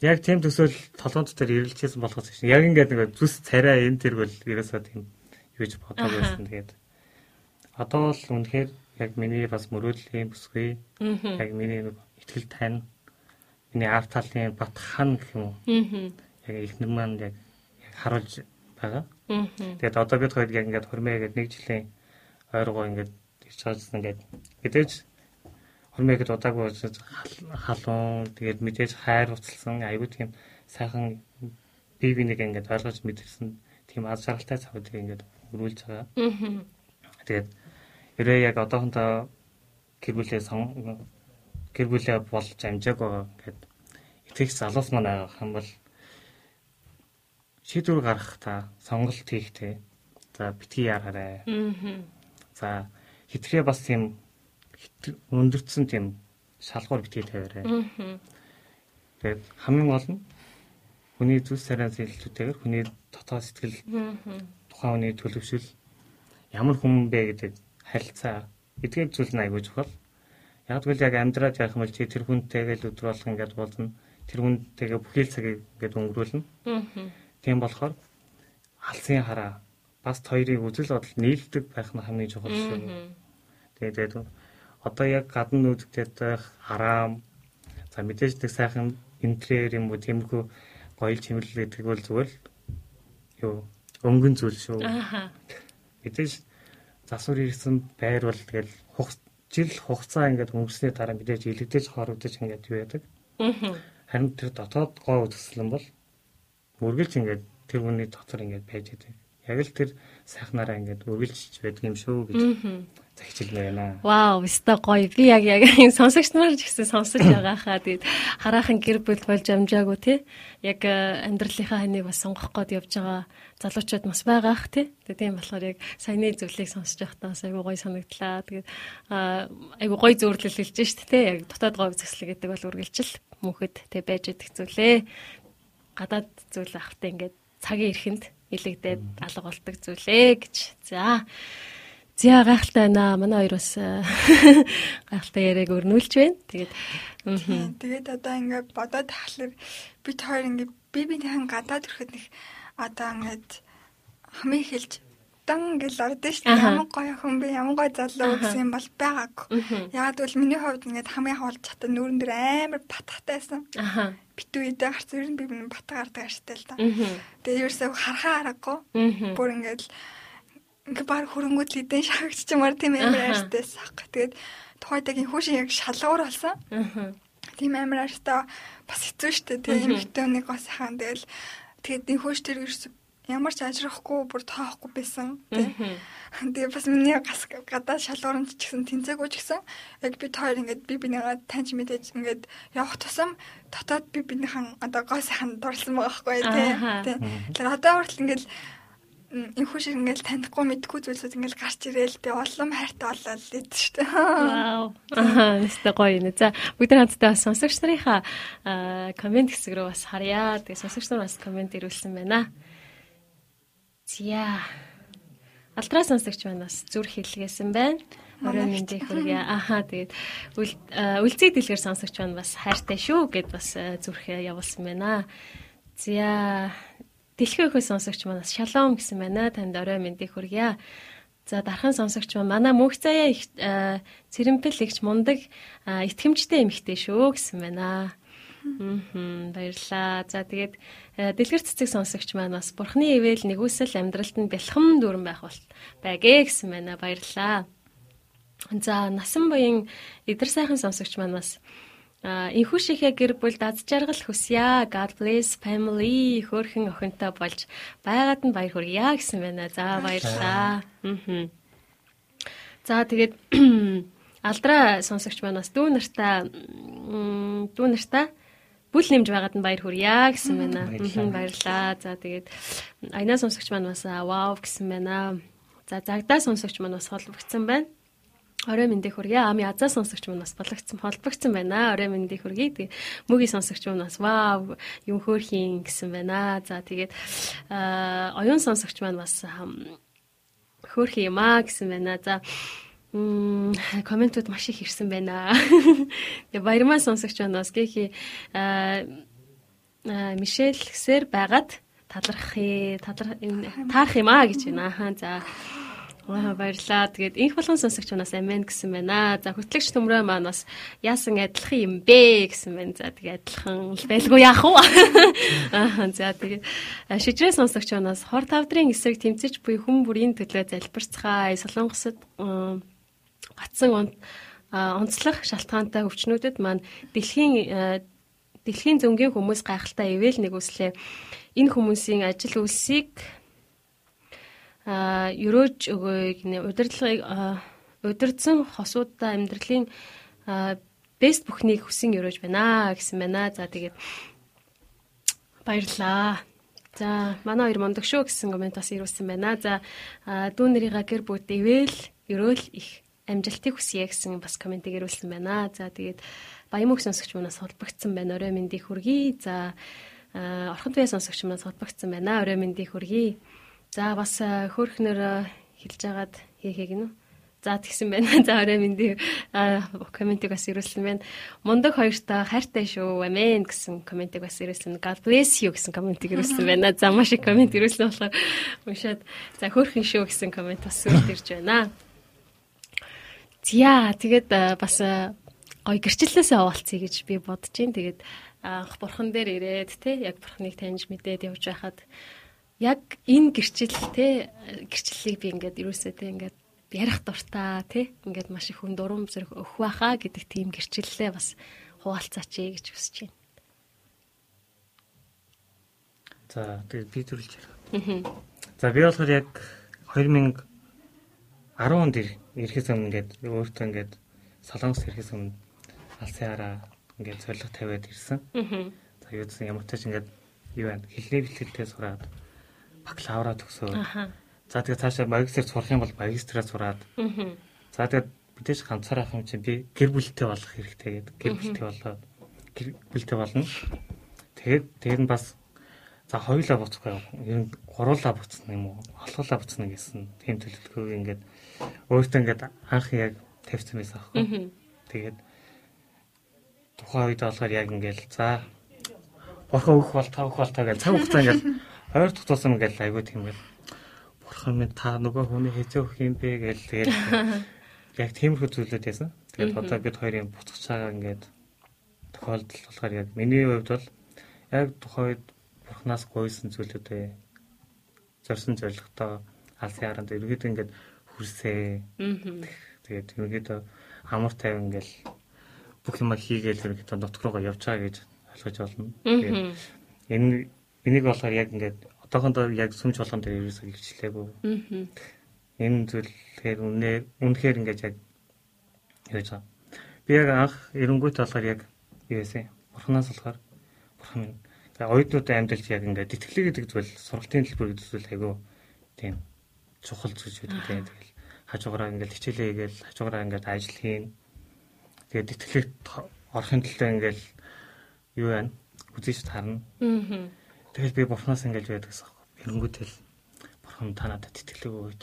яг тийм төсөөл толгойд дээр ирэлжсэн болохоос чинь яг ингээд нэг зүс царай энэ тэргэл ерөөсөө тийм юуж бодог байсан. Тэгээд одоо л үнэхээр яг миний бас мөрөөдлийн бүсгүй яг миний нэг ихтгэл тань миний арт талын бат хан гэх юм уу. Яг ихнэр маань яг харуулж байгаа. Тэгээд одоо бид хоёр яг ингээд хөрмөө гэдэг нэг жилийн ойргоо ингээд ирж байгаадсан ингээд мэдээж хөрмөө гэдэг удаагүй халуун тэгээд мэдээж хайр уцалсан аюу тийм сайхан бие бинийг ингээд ойлгож мэдэрсэн тийм аз жаргалтай цавуудыг ингээд өрүүлж байгаа. Тэгээд ерөө яг одоохондоо гэр бүлээ сон гэр бүлээ болж амжааг байгаа гэд итгэгч залуус маань авах юм бол шийдвэр гаргах та сонголт хийх те. За битгий яраарай. Аа. За хитрхээ бас тийм өндөрцөн тийм шалгуур битгий тавиарай. Аа. Тэгээд хамгийн гол нь хүний зүс сараа зээлчүүдээр хүний дотоод сэтгэл тухайн хүний төлөвшөл ямар хүн бэ гэдэг харилцаа эдгээр зүйл нь айгүй чухал. Яг л яг амьдраад явах юм бол чи тэр хүнтэйгээ л өдөр болго ингээд уулзна. Тэр хүнтэйгээ бүхэл цагийг ингээд өнгөрүүлнэ. Тийм болохоор алсын хараа бас хоёрыг үзэл бодол нийлдэг байх нь хамгийн чухал шүү. Тэгээд одоо яг гадна нүүдэгдээд байх араам за мэдээж нэг сайхан интерьер юм уу тиймэрхүү гоёл чимэрлэл гэдэг бол зүгээр л юу өнгөн зүйл шүү. Мэдээж засвар ирсэн байр бол тэгэл жил хугацаа ингээд өнгөрсний дараа мэдээж илэгдэж хорогдож ингээд юу яадаг. Харин тэр дотоод гоо үзэсгэлэн бол үргэлж ингээд тэр хүний дотор ингээд байж байдаг. Яг л тэр сайхнаараа ингээд үргэлжж байдаг юм шүү гэж захижилмээ байна. Вау, өстой гоё. Би яг яг сонсогч нар ч гэсэн сонсож байгаа хаа. Тэгээд хараахан гэр бүл болж амжаагүй тий. Яг амьдралынхаа ханыг бас сонгох гээд явж байгаа залуучууд бас байгаа ах тий. Тэгээд тийм болохоор яг саяны зөвлөлийг сонсож байхдаа айгу гоё санагдлаа. Тэгээд айгу гоё зөөрлөл хэлж шít тий. Яг дотоод гоё зэслэг гэдэг бол үргэлжил мөнхөд тий байж идэх зүйлээ. Гадаад зүйл авахтай ингээд цагийн эрхэнд илэгдээд алга болдог зүйлээ гэж. За За гайхалтай байна. Манай хоёр бас э, гайхалтай яриаг өрнүүлж байна. Тэгээд тэгээд одоо ингээд бодоод тахлаар бид хоёр ингээд би бинийхэн гадаад ирэхэд нэг одоо ингээд хамгийн хэлж дан гэл ордон шүү дээ. Ямар гоё хүн бэ? Ямар гоё залуу гэсэн юм бол байгаагүй. Ягаад гэвэл миний хувьд ингээд хамгийн хаалж чата нүүрэн дээр амар батгатайсан. Аха. Битүү идэ гарц ер нь би миний батга гардаг аштай л да. Тэгээд ерөөсөө харахаа харахгүй. Бүр ингээд ингээ баг хөрөнгөд л эдэн шахагдчихмаар тийм амар ааштай сах. Тэгээд тухайдагийн хүүшин яг шалгуур болсон. Тийм амар ааштай бас хэцүү шттэ тийм эмхтэй нэг бас хаан тэгэл тэгээд энэ хөөш тэр ямар ч ажрахгүй бүр тоохгүй байсан тийм. Тэгээ бас миний гас гадаа шалгуурамд ч гэсэн тэнцээгүй ч гэсэн яг бид хоёр ингээд би бинийгаа таньж мэдээж ингээд явах тусам дотоод би бинийхэн одоо гоо сайхан дурлсан байгаа байхгүй тийм. Тэгэхээр одоо хүртэл ингээд энэхүү шиг ингээл танихгүй мэдгүй зүйлсүүд ингээл гарч ирээл би улам хайртай болол шүү дээ. Вау. Нэстэ гоё нэ. За бүгд хамтдаа сонсогч нарынхаа комент хэсэг рүү бас харъя. Тэгээ сонсогч нар бас комент ирүүлсэн байна. Зя. Алтраа сонсогч маань бас зүр хэлгээсэн байна. Орой мэндийг хүргье. Аха тэгээд үлцэг дэлгэр сонсогч маань бас хайртай шүү гэд бас зүрхээ явуулсан байна. Зя Дэлхийн өхөө сонсогч манаас шалом гэсэн байна. Танд орой мэндийг хүргье. За дархан сонсогч манай мөнх заяа их цэрэмпэл ихч мундаг итгэмжтэй эмэгтэй шүү гэсэн байна. Мм баярлаа. За тэгээд дэлгэр цэцэг сонсогч маань бас бурхны ивэл нэгүсэл амьдралд нь бэлхэм дүүрэн байх бол байгээ гэсэн байна. Баярлаа. За насан буян эдэр сайхан сонсогч маань бас энхүү шихэ гэр бүл даз жаргал хүсье. God bless family хөөрхөн охинтой болж байгаад нь баяр хүргье гэсэн байна. За баярлалаа. Аа. За тэгээд алдраа сонсогч маань бас дүү нартаа дүү нартаа бүл нэмж байгаад нь баяр хүрье гэсэн байна. Баярлалаа. За тэгээд айнаа сонсогч маань бас вау гэсэн байна. За загдаа сонсогч маань бас холбогдсон байна. Орой мэндийг хүргэе. Ами азаа сонсогч маань бас болгогдсон холбогдсон байна. Орой мэндийг хүргэе. Тэгээ мөгийн сонсогч маань бас вау юм хөөрхийн гэсэн байна. За тэгээд оюун сонсогч маань бас хөөрхи юм аа гэсэн байна. За Мм комментууд маш их ирсэн байна. Тэгээ баярмаа сонсогч байна бас гэхи аа Мишель гэсээр байгаад талархъя талар таарах юм аа гэж байна. Ахаа за Аа баярлаа. Тэгээд инх болгон сонсогч манаас амен гэсэн байна. За хөтлөгч төмрөө маань бас яасан адилхан юм бэ гэсэн байна. За тэгээд адилхан л байлгүй яах вэ? Аа за тэгээд шижрээ сонсогч манаас хор тавдрын эсрэг тэмцэж буй хүн бүрийн төлөө залбирцгаая. Солонгосод гацсан онцлог шалтгаантай өвчнүүдэд маань дэлхийн дэлхийн зөнгийн хүмүүс гайхалтай ивэл нэг үслээ. Энэ хүмүүсийн ажил үйлсийг а өрөөж өгөөг нэ удирдлагыг удирдсан хосуудаа амьдралын best бүхнийг хүсэн өрөөж байна гэсэн байна. За тэгээд баярлаа. За манай хоёр мондөг шүү гэсэн комент бас ирүүлсэн байна. За дүү нарыгаа гэр бүл дэвэл өрөөл их амжилтыг хүсье гэсэн бас комментиг ирүүлсэн байна. За тэгээд баян мөх сонсогч манаас холбогдсон байна. Орой мэндийг хүргэе. За орхон туяа сонсогч манаас холбогдсон байна. Орой мэндийг хүргэе. За бас хөөхнөр хэлж агаад хийхийг нь За тэгсэн байна. За орой мэндийг комментиг бас ирүүлсэн байна. Мундаг хоёртаа хайртай шүү. Амен гэсэн комментиг бас ирүүлсэн. God bless you гэсэн комментиг ирүүлсэн байна. За маш их коммент ирүүлсэн болохоор уншаад за хөөрхөн шүү гэсэн коммент бас ирж байна. Зя тэгээд бас гой гэрчлэлээсээ овалцъя гэж би бодож байна. Тэгээд анх бурхан дээр ирээд те яг бурханыг таньж мэдээд явж байхад яг энэ гэрчил те гэрчлэлийг би ингээд ерөөсөө те ингээд ярих дуртай тий ингээд маш их хүн дурам зэрэг өх байхаа гэдэг тийм гэрчлэлээ бас хуваалцаач гэж хүсэж байна. За тэгээд би төрүүлж ярих. За би болохоор яг 2010 онд ирэхээс өмнө ингээд өөртөө ингээд солонгос ирэхээс өмнө алсын хараа ингээд зориг тавиад ирсэн. За юу гэсэн ямар ч ингээд юу байна хэлний бэлтгэлтэй сураад бакалавра төгсөөд За тэгээ цаашаа магистрт сурах юм бол магистраа сураад. За тэгээ мэдээж ганцаар ах юм чинь би гэр бүлтэй болох хэрэгтэй гэдэг. Гэр бүлтэй болоод гэр бүлтэй болно. Тэгээд тэгээд нь бас за хоёулаа буцахгүй ер нь гуруулаа буцна юм уу? Олголаа буцна гэсэн тийм төлөвлөгөөг ингээд өөртөө ингээд анх яг тавьсан байсан аахгүй. Тэгээд тухайн үед болохоор яг ингээд за бурхан өөх бол та өөх бол та гэж цаг хугацаа ингээд ойр тутуулсан ингээд айгүй тийм ингээд бурхан минь та нөгөө хүний хэзээ өгөх юм бэ гэж тэгээд яг тиймэрхүү зүйлүүд байсан. Тэгээд одоо бид хоёрын буцаж байгаа ингээд тохиолдол болохоор яг миний хувьд бол яг тухайд бурхнаас гойсон зүйлүүдээ зорсон зоригтой алсын харанд ерөөд ингээд хүрсээ. Тэгээд ерөөд амар тайван ингээл бүх юм хийгээл ерөөд нутг руугаа явж байгаа гэж ойлгож байна. Тэгээд энэ энийг болохоор яг ингээд одоохондоо яг сүмж болгон дээр ерөөсөө хөвчлээгүй. Аа. Энэ зүйл тэгэхээр үнэ үнэхээр ингэж яг яаж байгаа. Би яг анх эренгүүт болохоор яг юу вэ? Бурханаас болохоор бурхан минь тэгээ оюутнуудын амьдралд яг ингээд итгэлээ гэдэг зүйл сургалтын төлбөр гэдэг зүйл айгүй тийм чухал зүйл үү тийм тэгэл хажуугараа ингээд хичээлээ хийгээл хажуугараа ингээд ажил хийн. Тэгээд итгэлээ орохын төлөө ингээд юу байна? Үзэж харна. Аа Тэгэл би бурхнаас ингэж байдаг гэсэн юм. Эрэнгүүтэл бурхан та надад итгэлээ өгөөч.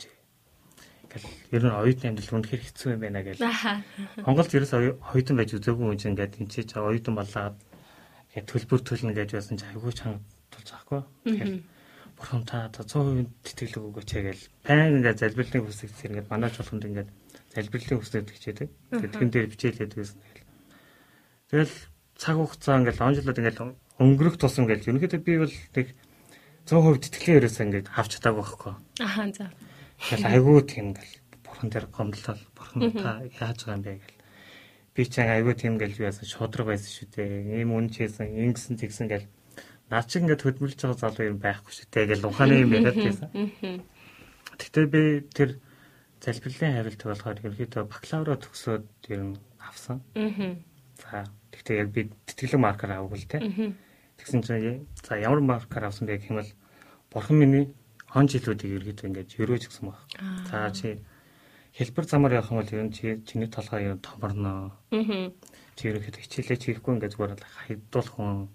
Ингээл ер нь оюутны амьдрал үнэхээр хэцүү юм байна гэж. Монголд ерөөс оюутан байж үзээгүй хүн чинь ингээд энэ чинь оюутан болоод ингээд төлбөр төлнө гэж байсан чи айгүй чанга тулж байхгүй. Тэгэхээр бурхан та надад 100% итгэлээ өгөөч гэж байн ингээд залбирлын хүсэгт ингээд манайч болгонд ингээд залбирлын хүсэлт хичээдэг. Тэгээд тэн дээр бичээлээд байсан. Тэгэл цаг хугацаа ингээд онжлоод ингээд өнгөрөх тусам гэж ерөнхийдөө би бол тэг 100% тэтгэлээ ерөөсөө ингээд авч чадаагүй байхгүй. Ахаа за. Тэгэл айгүй тийм гэл бурхан дээр гомдлол бурхан та яаж байгаа юм бэ гэл. Би ч айгүй тийм гэл яасан шудраг байсан шүү дээ. Ийм үн чийсэн, ингэсэн тэгсэн гэл. Наад чи ингээд хөдөлмөрлж байгаа залуу юм байхгүй шүү дээ гэл ухааны юм яриад байсан. Тэгтээ би тэр залбирлын хариулт болохоор ерөнхийдөө бакалавра төгсөөд ер нь авсан. Аа. За тэгтээ яг би тэтгэлэг маркер авах л те. Аа Тэгсэн чинь за ямар маркер авсан бэ гэх юм бол бурхан миний он жилүүдийг ерөөд ингэж өрөөж гсэн баг. За чи хэлбэр замаар явах юм бол ер нь чи чиний толгой ер нь томорно. Аа. Чи ерөөхдөө хичээлээ чирэхгүй ингээд зүгээр л хайдуулах хүн.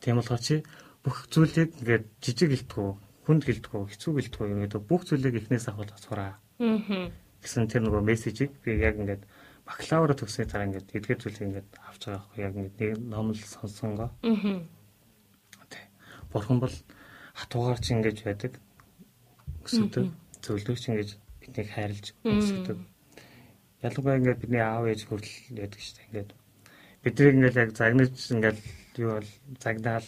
Тийм болохоор чи бүх зүйлийг ингээд жижиг гэлтгүү, хүнд гэлтгүү, хэцүү гэлтгүү ерөөдөө бүх зүйлийг эхнээс авах асуураа. Аа. Гэсэн тэр нөгөө мессежийг би яг ингээд бакалавра төгсөний дараа ингээд эдгээр зүйлийг ингээд авч байгаа байхгүй яг ингээд нэг ном л сонсонгоо. Аа бурхан бол хатуугаар ч ингэж байдаг. Өсөдөг. Зөвлөгч ингэж биднийг хайрлж өсөдөг. Ялангуяа ингээд бидний аав ээж хүртэл байдаг шүү дээ. Ингээд бидний ингээд яг загнаж ингээд юу бол загнаал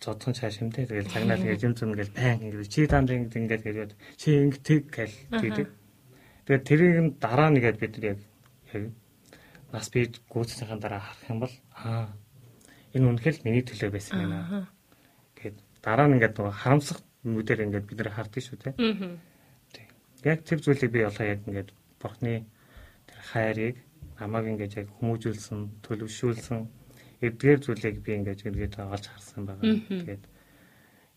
зодхон цааш юм те. Тэгэл загнаал ингээд юм зүм ингээд байн ингээд чи танд ингээд ингээд хэлээд чи ингээд гэл тийдэг. Тэгээд тэрийг нь дараа нэгээд бид яг нас би гүйцэтгэхийн дараа харах юм бол аа энэ үнэхээр миний төлөө байсан байна. Гэт дараа нь ингээд нөгөө харамсах нүдээр ингээд бид нар харддаг шүү те. Яг тэр зүйлийг би олоо яг ингээд бурхны тэр хайрыг намайг ингэж яг хүмүүжүүлсэн, төлөвшүүлсэн эдгээр зүйлийг би ингэж эргээд олж харсан байгаа. Тэгээд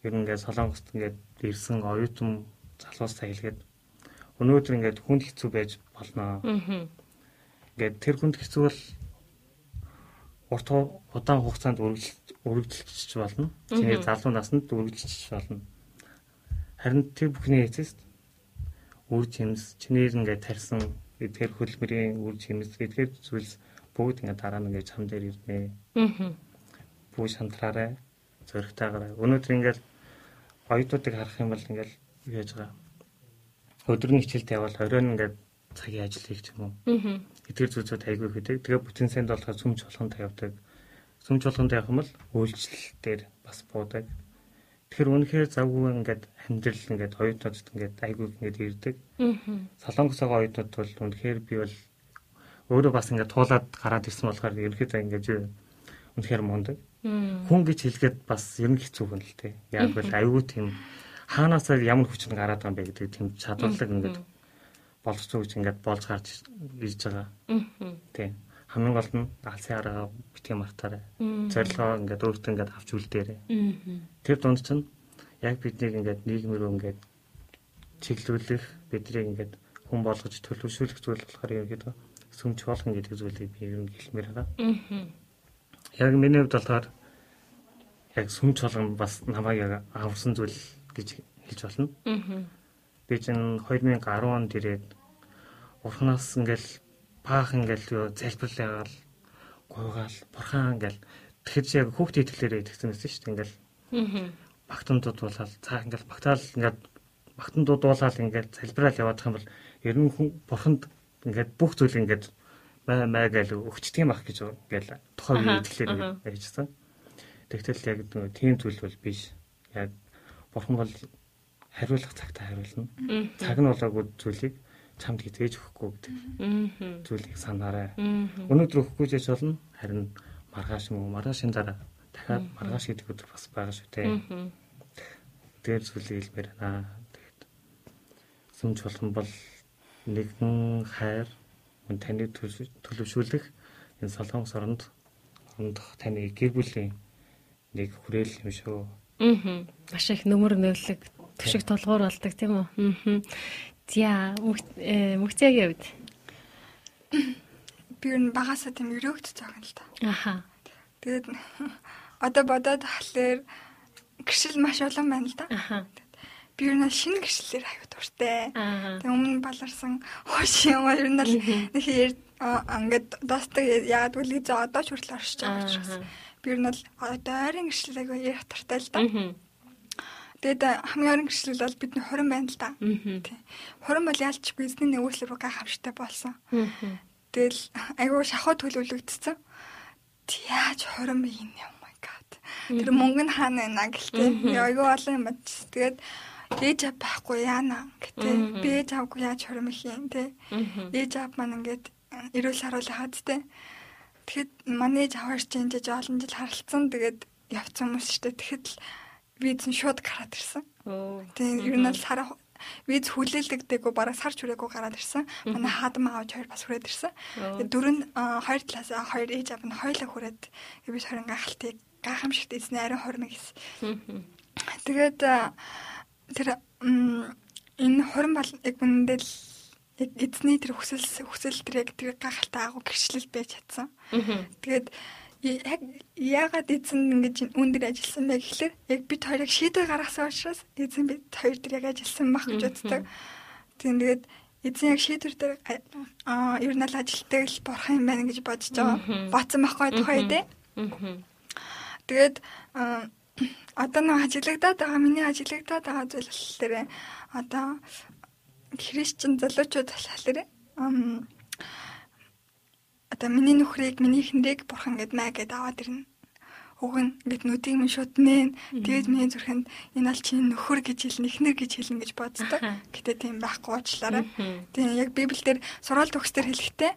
ер нь ингээд солонгост ингээд ирсэн оюутан залуустай хэлгээд өнөөдөр ингээд хүнд хэцүү байж болно. Ингээд тэр хүнд хэцүү бол урт удаан хугацаанд үргэлжлэж болно. Чиний залуу наснд үргэлжлэж болно. Харин тэр бүхний эцэст үр жимс чиний ингээд тарьсан эдгээр хөлбөрийн үр жимс эдгээр зүйлс бүгд ингээд дараа нь ингээд чам дээр ирнэ. Аа. Бүгд шантраарай. Зөрөгтэйгээр. Өнөөдөр ингээд оюутнуудыг харах юм бол ингээд яаж байгаа. Өдрийн хичээлд явбал оройн ингээд цагийн ажил хийх юм уу. Эдгээр зүйлсүүд айгүй хэдэг. Тэгээ бүтэн санд болохоор сүмж болгонд тавьдаг. Сүмж болгонд явах юм бол үйлчлэл дээр бас буудаг. Тэгэхээр үнэхээр завгүй ингээд амьдрал ингээд оюутнуудад ингээд айгүй ингээд ирдэг. Аа. Солонгосоо оюутнууд бол үнэхээр би бол өөрөө бас ингээд туулаад гараад ирсэн болохоор ерөөхдөө ингээд үнэхээр мундаг. Хүн гэж хэлгээд бас ер нь хэцүү хүн л тээ. Яг бол аюу тийм хаанаасаа ямар хүч нь гараад байгаа юм бэ гэдэг тийм чадварлаг ингээд боловч гэж ингээд болж гарч ирж байгаа. Тийм. Хамгийн гол нь алсын арга битгий мартаарай. Зорилгоо ингээд өөртөө ингээд авч үлдээрэй. Тэр дунд чинь яг биднийг ингээд нийгмээр ингээд чиглүүлэх биднийг ингээд хүн болгож төлөвшүүлэх зүйл болохоор ерөөдөө сүмч болгон гэдэг зүйлийг би ер нь хэлмээр байгаа. Яг миний хувьд болохоор яг сүмч болгон бас намайг яг авсан зүйл гэж хэлж болно. Би чинь 2010 онд ирээд урхнаас ингээл баах ингээл юу залбирлаагаал гуйгаал бурхан ингээл тэгэхэд яг хүүхдээ итгэлээрээ итгэсэн байсан шүү дээ ингээл. Багтан дуудуулаад цаа ингээл багтаал ингээд багтан дуудуулаад ингээл залбираал яваадах юм бол ер нь бурханд ингээд бүх зүйл ингээд маа маа гэж өгчдөг юм ах гэж ингээл тухайн үеийн итгэлээр ярьжсан. Тэгтэл яг тийм зүйл бол биш. Яг бурхан бол хариулах цагтаа хариулна. Цаг нь болоогүй зүйлийг чамд хизээж өгөхгүй гэдэг зүйлийг санаарай. Өнөөдөр өгөхгүй жиж болно. Харин маргааш уу? Маргаашийн дараа дахиад маргааш гэдэг өдөр бас байгаа шүү дээ. Тэр зүйлийг хэлмээр байна. Тэгээд сүмж болгон бол нэгэн хайр мөн таны төлөвшүүлэх энэ солонгос оронд ондох таны гэр бүлийн нэг хүрээл юм шүү. Аа. Маш их нөмөр нөлөг төшиг толгуур болдог тийм үү? За мөхцөгийн үед би ер нь багасаа тийм өрөөгд цаахан л та. Аха. Тэгээд одоо бодоод хахлаар гэршил маш олон байна л да. Аха би ер нь шинэ гэрчлэлээр аягүй дуртай. Тэг өмнө баларсан хоош юм ер нь л нэг ингээд достог яагаад гэвэл одоо ч хүртэл оршиж байгаа учраас би ер нь л одоо ойрын гэрчлэл аягүй ярих дуртай л да. Тэгээд хамгийн ойрын гэрчлэл бол бидний хурим байна л да. Тий. Хурим бол яалч бизнесний нөгөөслөөр гайхамшигтай болсон. Тэгэл аягүй шахуу төлөвлөгдсөн. Яаж хурим юм юм Тэр мөнгө нь хаана байна гэлтэй. Айгүй олон юм бач. Тэгээд ээж аав байхгүй яана гэтээ би ээж аавгүй яаж хором их юм те ээж аав маань ингээд эрүүл харуулах хаад те тэгэхэд манай ээж аваар чинь жиж олон жил харалцсан. Тэгээд явцсан хүмүүс шүү дээ тэгэхэд л виз нь шууд гараад ирсэн. Тэгээ ер нь л сар виз хүлээлгдэггүй бараг сар чүрээгүй гараад ирсэн. Манай хаадам аавч хоёр бас хүрээд ирсэн. Дөрөв нь хоёр талаас хоёр ээж аав нь хоёлаа хүрээд би хорин гахалтыг гайхамшигт эзнээ ариун хормыг гэсэн тэгээд тэр энэ хорин бол яг үнэндээ л яг эзний тэр хүсэл хүсэл тэр яг тэр гахалтай агуу гэрчлэл байж чадсан. Тэгээд яг яагаад эзэн ингэж өндөр ажилласан бэ гэхлээр яг бид хоёрыг шийдвэр гаргасан учраас эзэн бид хоёр тэр яг ажилласан байх гэж боддог. Тэгээд эзэн яг шийдвэр дээр аа ер нь л ажилтдаг л борох юм байна гэж бодож байгаа. Бацсан байхгүй тухай дээ. Тэгээд одоо нэг ажиглагдаад байгаа миний ажиглагдаад байгаа зүйл болохоор одоо христчин залуучууд болохоор одоо миний нөхрийг миний хиндэг бурхан гэд маа гэд аваад ирнэ. Уг нь ингээд нүдийг минь шууд нээн. Тэгээд миний зүрхэнд энэ аль чинь нөхөр гэж хэлнэ, эхнэр гэж хэлнэ гэж боддог. Гэтэ тийм байхгүй уучлаарай. Тийм яг Библиэлд сурал төгсдөр хэлэхдээ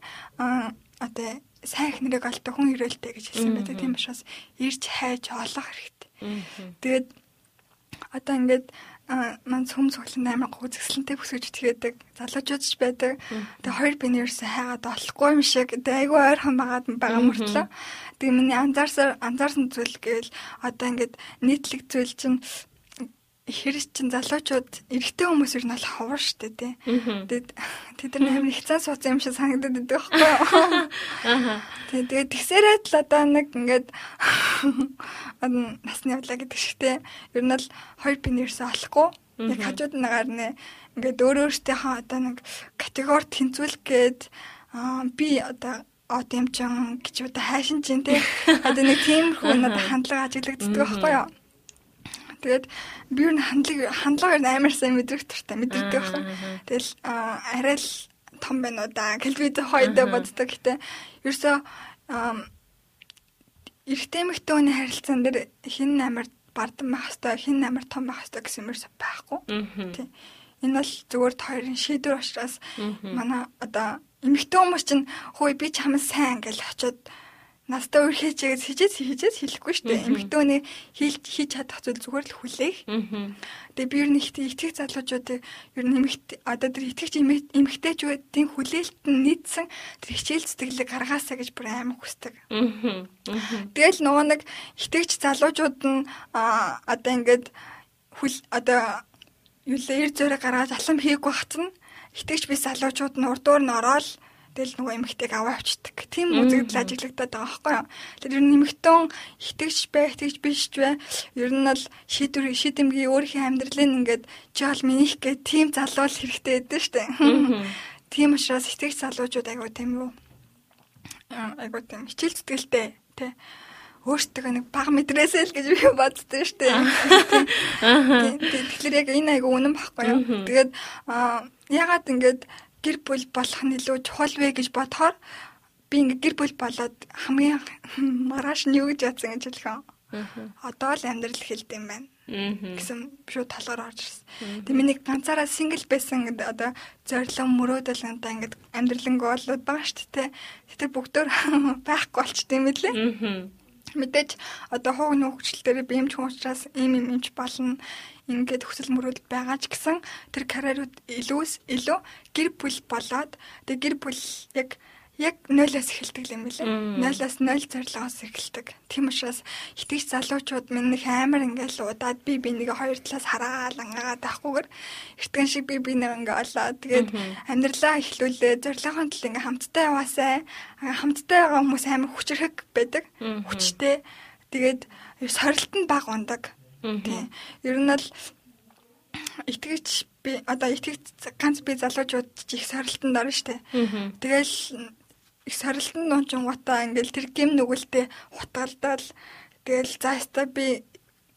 одоо сайн эхнэрийг олдог хүн ирээлтэй гэж хэлсэн байдаг. Тийм учраас ирж хайж олох хэрэгтэй. Тэгээд одоо ингээд маань цөм цоглон амар гүзгсэлэнтэй бүсгэж тгээдэг. Залуучууд ч байдаг. Тэгээ хоёр биний ерөөсөө хайгаад болохгүй юм шиг айгүй ойрхон байгаад байгаа мөртлөө. Тэгээ миний анзаарсаар анзаарсан зүйл гэвэл одоо ингээд нийтлэг зүйл чинь хэрэг чин залуучууд эрэгтэй хүмүүс ер нь бол ховор штэ тий. Тэгээд тэд нар амар их цаа суусан юм шиг санагдаад байдаг байхгүй юу? Аа. Тэгээд тэгсээрээ л одоо нэг ингээд насны явлаа гэдэг шигтэй ер нь л хоёр биний ерөөсөө олохгүй. Яг хажууд нагаар нэ ингээд өөр өөртөөхөө одоо нэг категори тэнцвэлэх гээд би одоо от юм чин гэж одоо хайшин чин тий. Одоо нэг тиймэрхүү надад хандлага ажиглагддаг байхгүй юу? Тэгээд би юу хандлага хандлагаар амар сайн мэдрэх туртай мэдэрдэг байна. Тэгэл арай л том байна уу да. Кэлбид хоёрдоо боддог гэтээ ерөөсөө эрэгтэй эмэгтэй хүний харилцаан дээр хин амар бардан байх хэвээр хин амар том байх хэвээр гэсэн юмэрс байхгүй. Тий. Энэ бол зүгээр хоёрын шийдвэр учраас манай одоо эмэгтэй хүмүүс чинь хөөе би чамд сайн гэж очиод Настаа өөр хийчихээс хийжээс хийжээс хэлэхгүй шүү дээ. Эмэгтэйний хийж хийж чадах зүйл зүгээр л хүлээх. Тэгээ би ер нь их итгэх залуучуудыг ер нь эмэгтэй одоо тэр итгэж эмэгтэйчүүдийн хүлээлт нь нийцсэн тэр хичээл сэтгэлийг гаргаасаа гэж бүр амар хүсдэг. Тэгэл нөгөө нэг итгэж залуучууд нь одоо ингээд хүл одоо юу л эр зөөрэ гаргаад алам хийггүй хатна. Итгэж би залуучууд нь урдуур нь ороод Тэгэл нөгөө эмэгтэйг аваа авчдаг. Тийм үзэгдэл ажиглагдаад байгаа байхгүй юу? Тэр ер нь эмэгтэн итгэж бай, итгэж биш ч бай. Ер нь бол шийдвэр шийдэмгийн өөрийнхөө амьдралын ингээд бол минийх гэх тийм залуул хэрэгтэй байдаг шүү дээ. Тийм учраас итгэж залуучууд айгуу тийм юу? Айгуу тийм хичээл зүтгэлтэй тий өөртөө нэг баг мэдрээсэй л гэж би боддоо шүү дээ. Тэгэхээр яг энэ айгу үнэн баггүй юу. Тэгээд ягаад ингэж гэр бүл болох нь илүү чухал вэ гэж бодохоор би ингээ гэр бүл болоод хамгийн маргааш нь юу гэж ядсан гэж хэлэх юм. Одоо л амьдрал хэлдэм юм байна. гэсэн шууд талаар орж ирсэн. Тэгээ миний ганцаараа сингл байсан гэдэг одоо зорилго мөрөөдөл ганта ингээд амьдралын гоолууд байгаа шүү дээ. Гэтэ бүгдөө байхгүй болчтой юм лээ. Мэдээж одоо хууг нөхцөл дээр би юмч хуучраас ийм юм юмч болно ингээд хүсэл мөрөөдөл байгаа ч гэсэн тэр карьерууд илүүс илүү гэр бүл болоод тэг гэр бүл яг яг нойлоос эхэлдэг юм билээ. Нойлоос 0 зорилгоос эхэлдэг. Тийм учраас итгэж залуучууд минь их амар ингээл удаад би би нэг хоёр талаас хараад ангаагаад байхгүйгээр эртгэн шиг би би нэг ингээ олоо. Тэгээд амьдралаа эхлүүлээ. Зорилгын тал ингээ хамтдаа яваасай. Хамтдаа байгаа хүмүүс амар хүчрэх байдаг. Хүчтэй. Тэгээд сорилт нь баг ундаг. Тийм. Ер нь л итгэж би одоо итгэж ганц би залуучууд их сорилтонд орно штэ. Тэгэл их сорилтонд нуунчин гутаа ингээл тэр гим нүгэлтэй хутгалдаал тэгэл заастаа би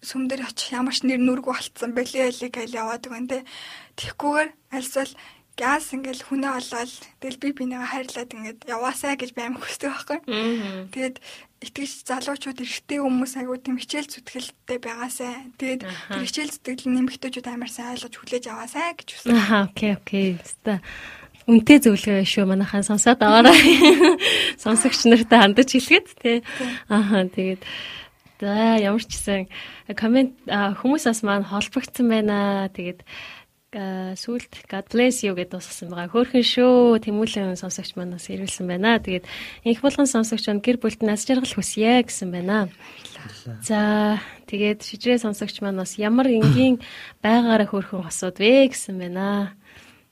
сүм дээр очих ямар ч нэр нүргүү болцсон бэлээ хэлийг айл яваад байгаа нэ. Тэгхгүйгээр альсвал газ ингээл хүнээ олоод тэгэл би бинийгээ хайрлаад ингээд яваасаа гэж байм хүсдэг байхгүй. Тэгээд итгэж залуучууд эрэгтэй хүмүүс аягүй тийм хичээл зүтгэлтэй байгаасай. Тэгээд тэр хичээл зүтгэл нэмэгтэйчүүд амар сайн ойлгож хүлээж аваасай гэж хүсэж. Аа окей окей. Өста үнтэй зөвлөгөө шүү манайхан сонсоод аваарай. Сонсогч нартай хандаж хэлгээд тий. Аа тэгээд за ямар ч гэсэн комент хүмүүсээс маань холбогдсон байна. Тэгээд сүулт God bless you гэдээ дуусгасан байгаа. Хөөхөн шүү. Тэмүүлэн сонсогч манаас ирүүлсэн байна. Тэгээд инх болгон сонсогч маань гэр бүлд нас жаргал хүсье гэсэн байна. За тэгээд шижрээ сонсогч маань бас ямар энгийн байгаараа хөөхөн асууд вэ гэсэн байна.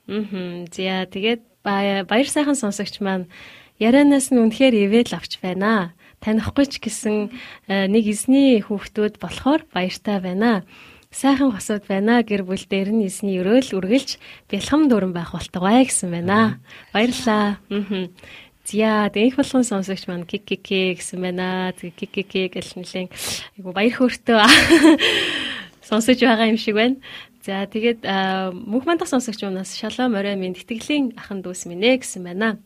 Аа. За тэгээд баяр сайхан сонсогч маань ярианаас нь үнэхээр ивэл авч байна. Танихгүй ч гэсэн нэг эзний хүүхдүүд болохоор баяртай байна сайхан хосууд байна. Гэр бүл дээр нь эсний өрөөл үргэлж бэлхэм дүрэн байх болтугай гэсэн байна. Баярлалаа. Аа. Зя дэнх болгон сонсогч маань кик кик гэсэн байна. Кик кик кик гэл нэлэн айгу баяр хөөртөө сонсож байгаа юм шиг байна. За тэгээд мөнх мандах сонсогч манаас шалом орой минь тэтгэлийн ахан дүүс минь ээ гэсэн байна.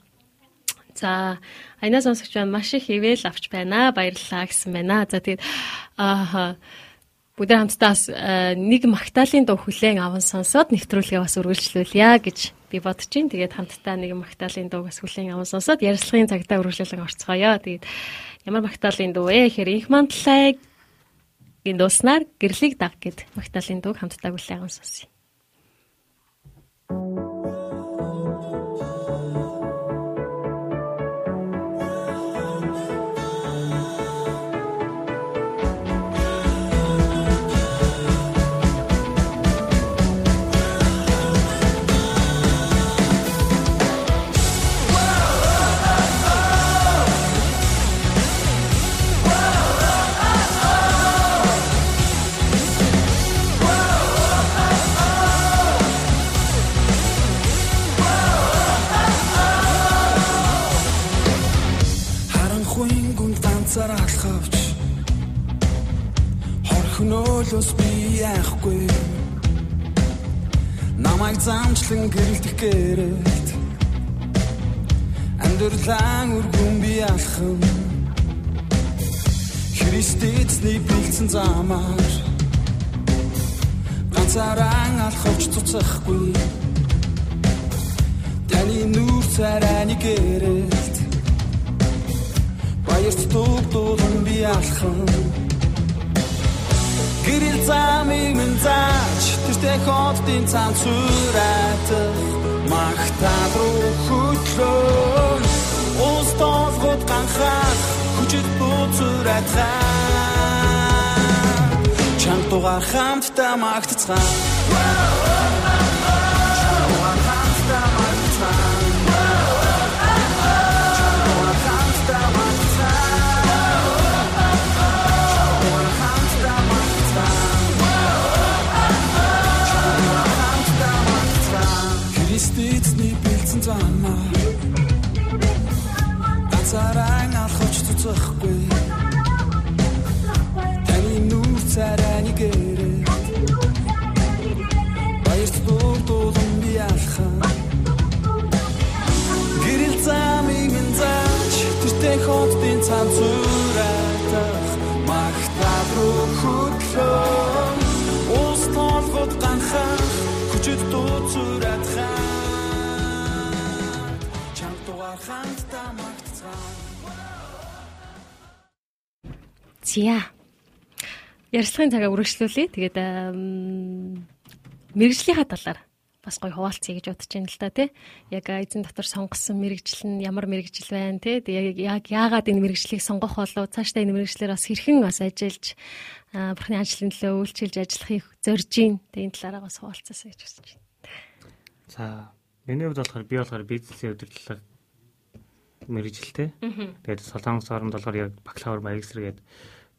За аяна сонсогч маань маш их ивэл авч байна. Баярлалаа гэсэн байна. За тэгээд аа бүгдээ хамтдаа э, нэг магтаалын дуу хүлээн аван сонсоод нэвтрүүлгээ бас үргэлжлүүлъя гэж би бодож байна. Тэгээд хамтдаа нэг магтаалын дуу бас хүлээн аван сонсоод ярилцлагын цагтаа үргэлжлүүлэн орцгоё. Тэгээд ямар магтаалын дуу вэ? Тэгэхээр инх мантлайг гин дууснаар гэрлийг даг гэд магтаалын дуу хамтдаа хүлээгэн сонсъё. Хөнөөлөөс би яахгүй. Намайг замчлан гэрэлтэх гэрэлт. Амьдралан үргүн би алхам. Христэцний бэлдсэн замаар. Ганцаараа алхавч цуцахгүй. Таны нүүр царайны гэрэлт. Баярт дуудуулан би алхам Гэрэл замыг минь зааж тэртээ хотын цаан цураад магтаал руу хөтлөө Ус тоолгод ганхаас хүчит буцураад Чам тугаар хамтдаа магтцгаа. Чам замаа. Ганцаараа алхаж цуцахгүй. Таны нүүр царайны гэрээ. Баярт дуудуулан би алхаа. Гэрэл замыг минь зааж Тэртээ хотын цаан зүрэтэх Зя. Ярилцлагын цагаа үргэлжлүүлээ. Тэгээд мэрэгжлийнхаа талаар бас гоё хуваалцъя гэж бодож байна л да тий. Яг эзэн дотор сонгосон мэрэгжил нь ямар мэрэгжил байна тий. Тэгээд яг яагаад энэ мэрэгжлийг сонгох болов цаашдаа энэ мэрэгжлэр бас хэрхэн бас ажиллаж бурхны ажлын төлөө үйлчилж ажиллахыг зорж гин. Тэгээд энэ талаараа бас хуваалцаасаа гэж хүсэж байна. За миний хувьд болохоор би болохоор бизнесийн удирдлага мэрэгжилтэй. Тэгээд Солонгос орнд болохоор яг бакалавр магистр гээд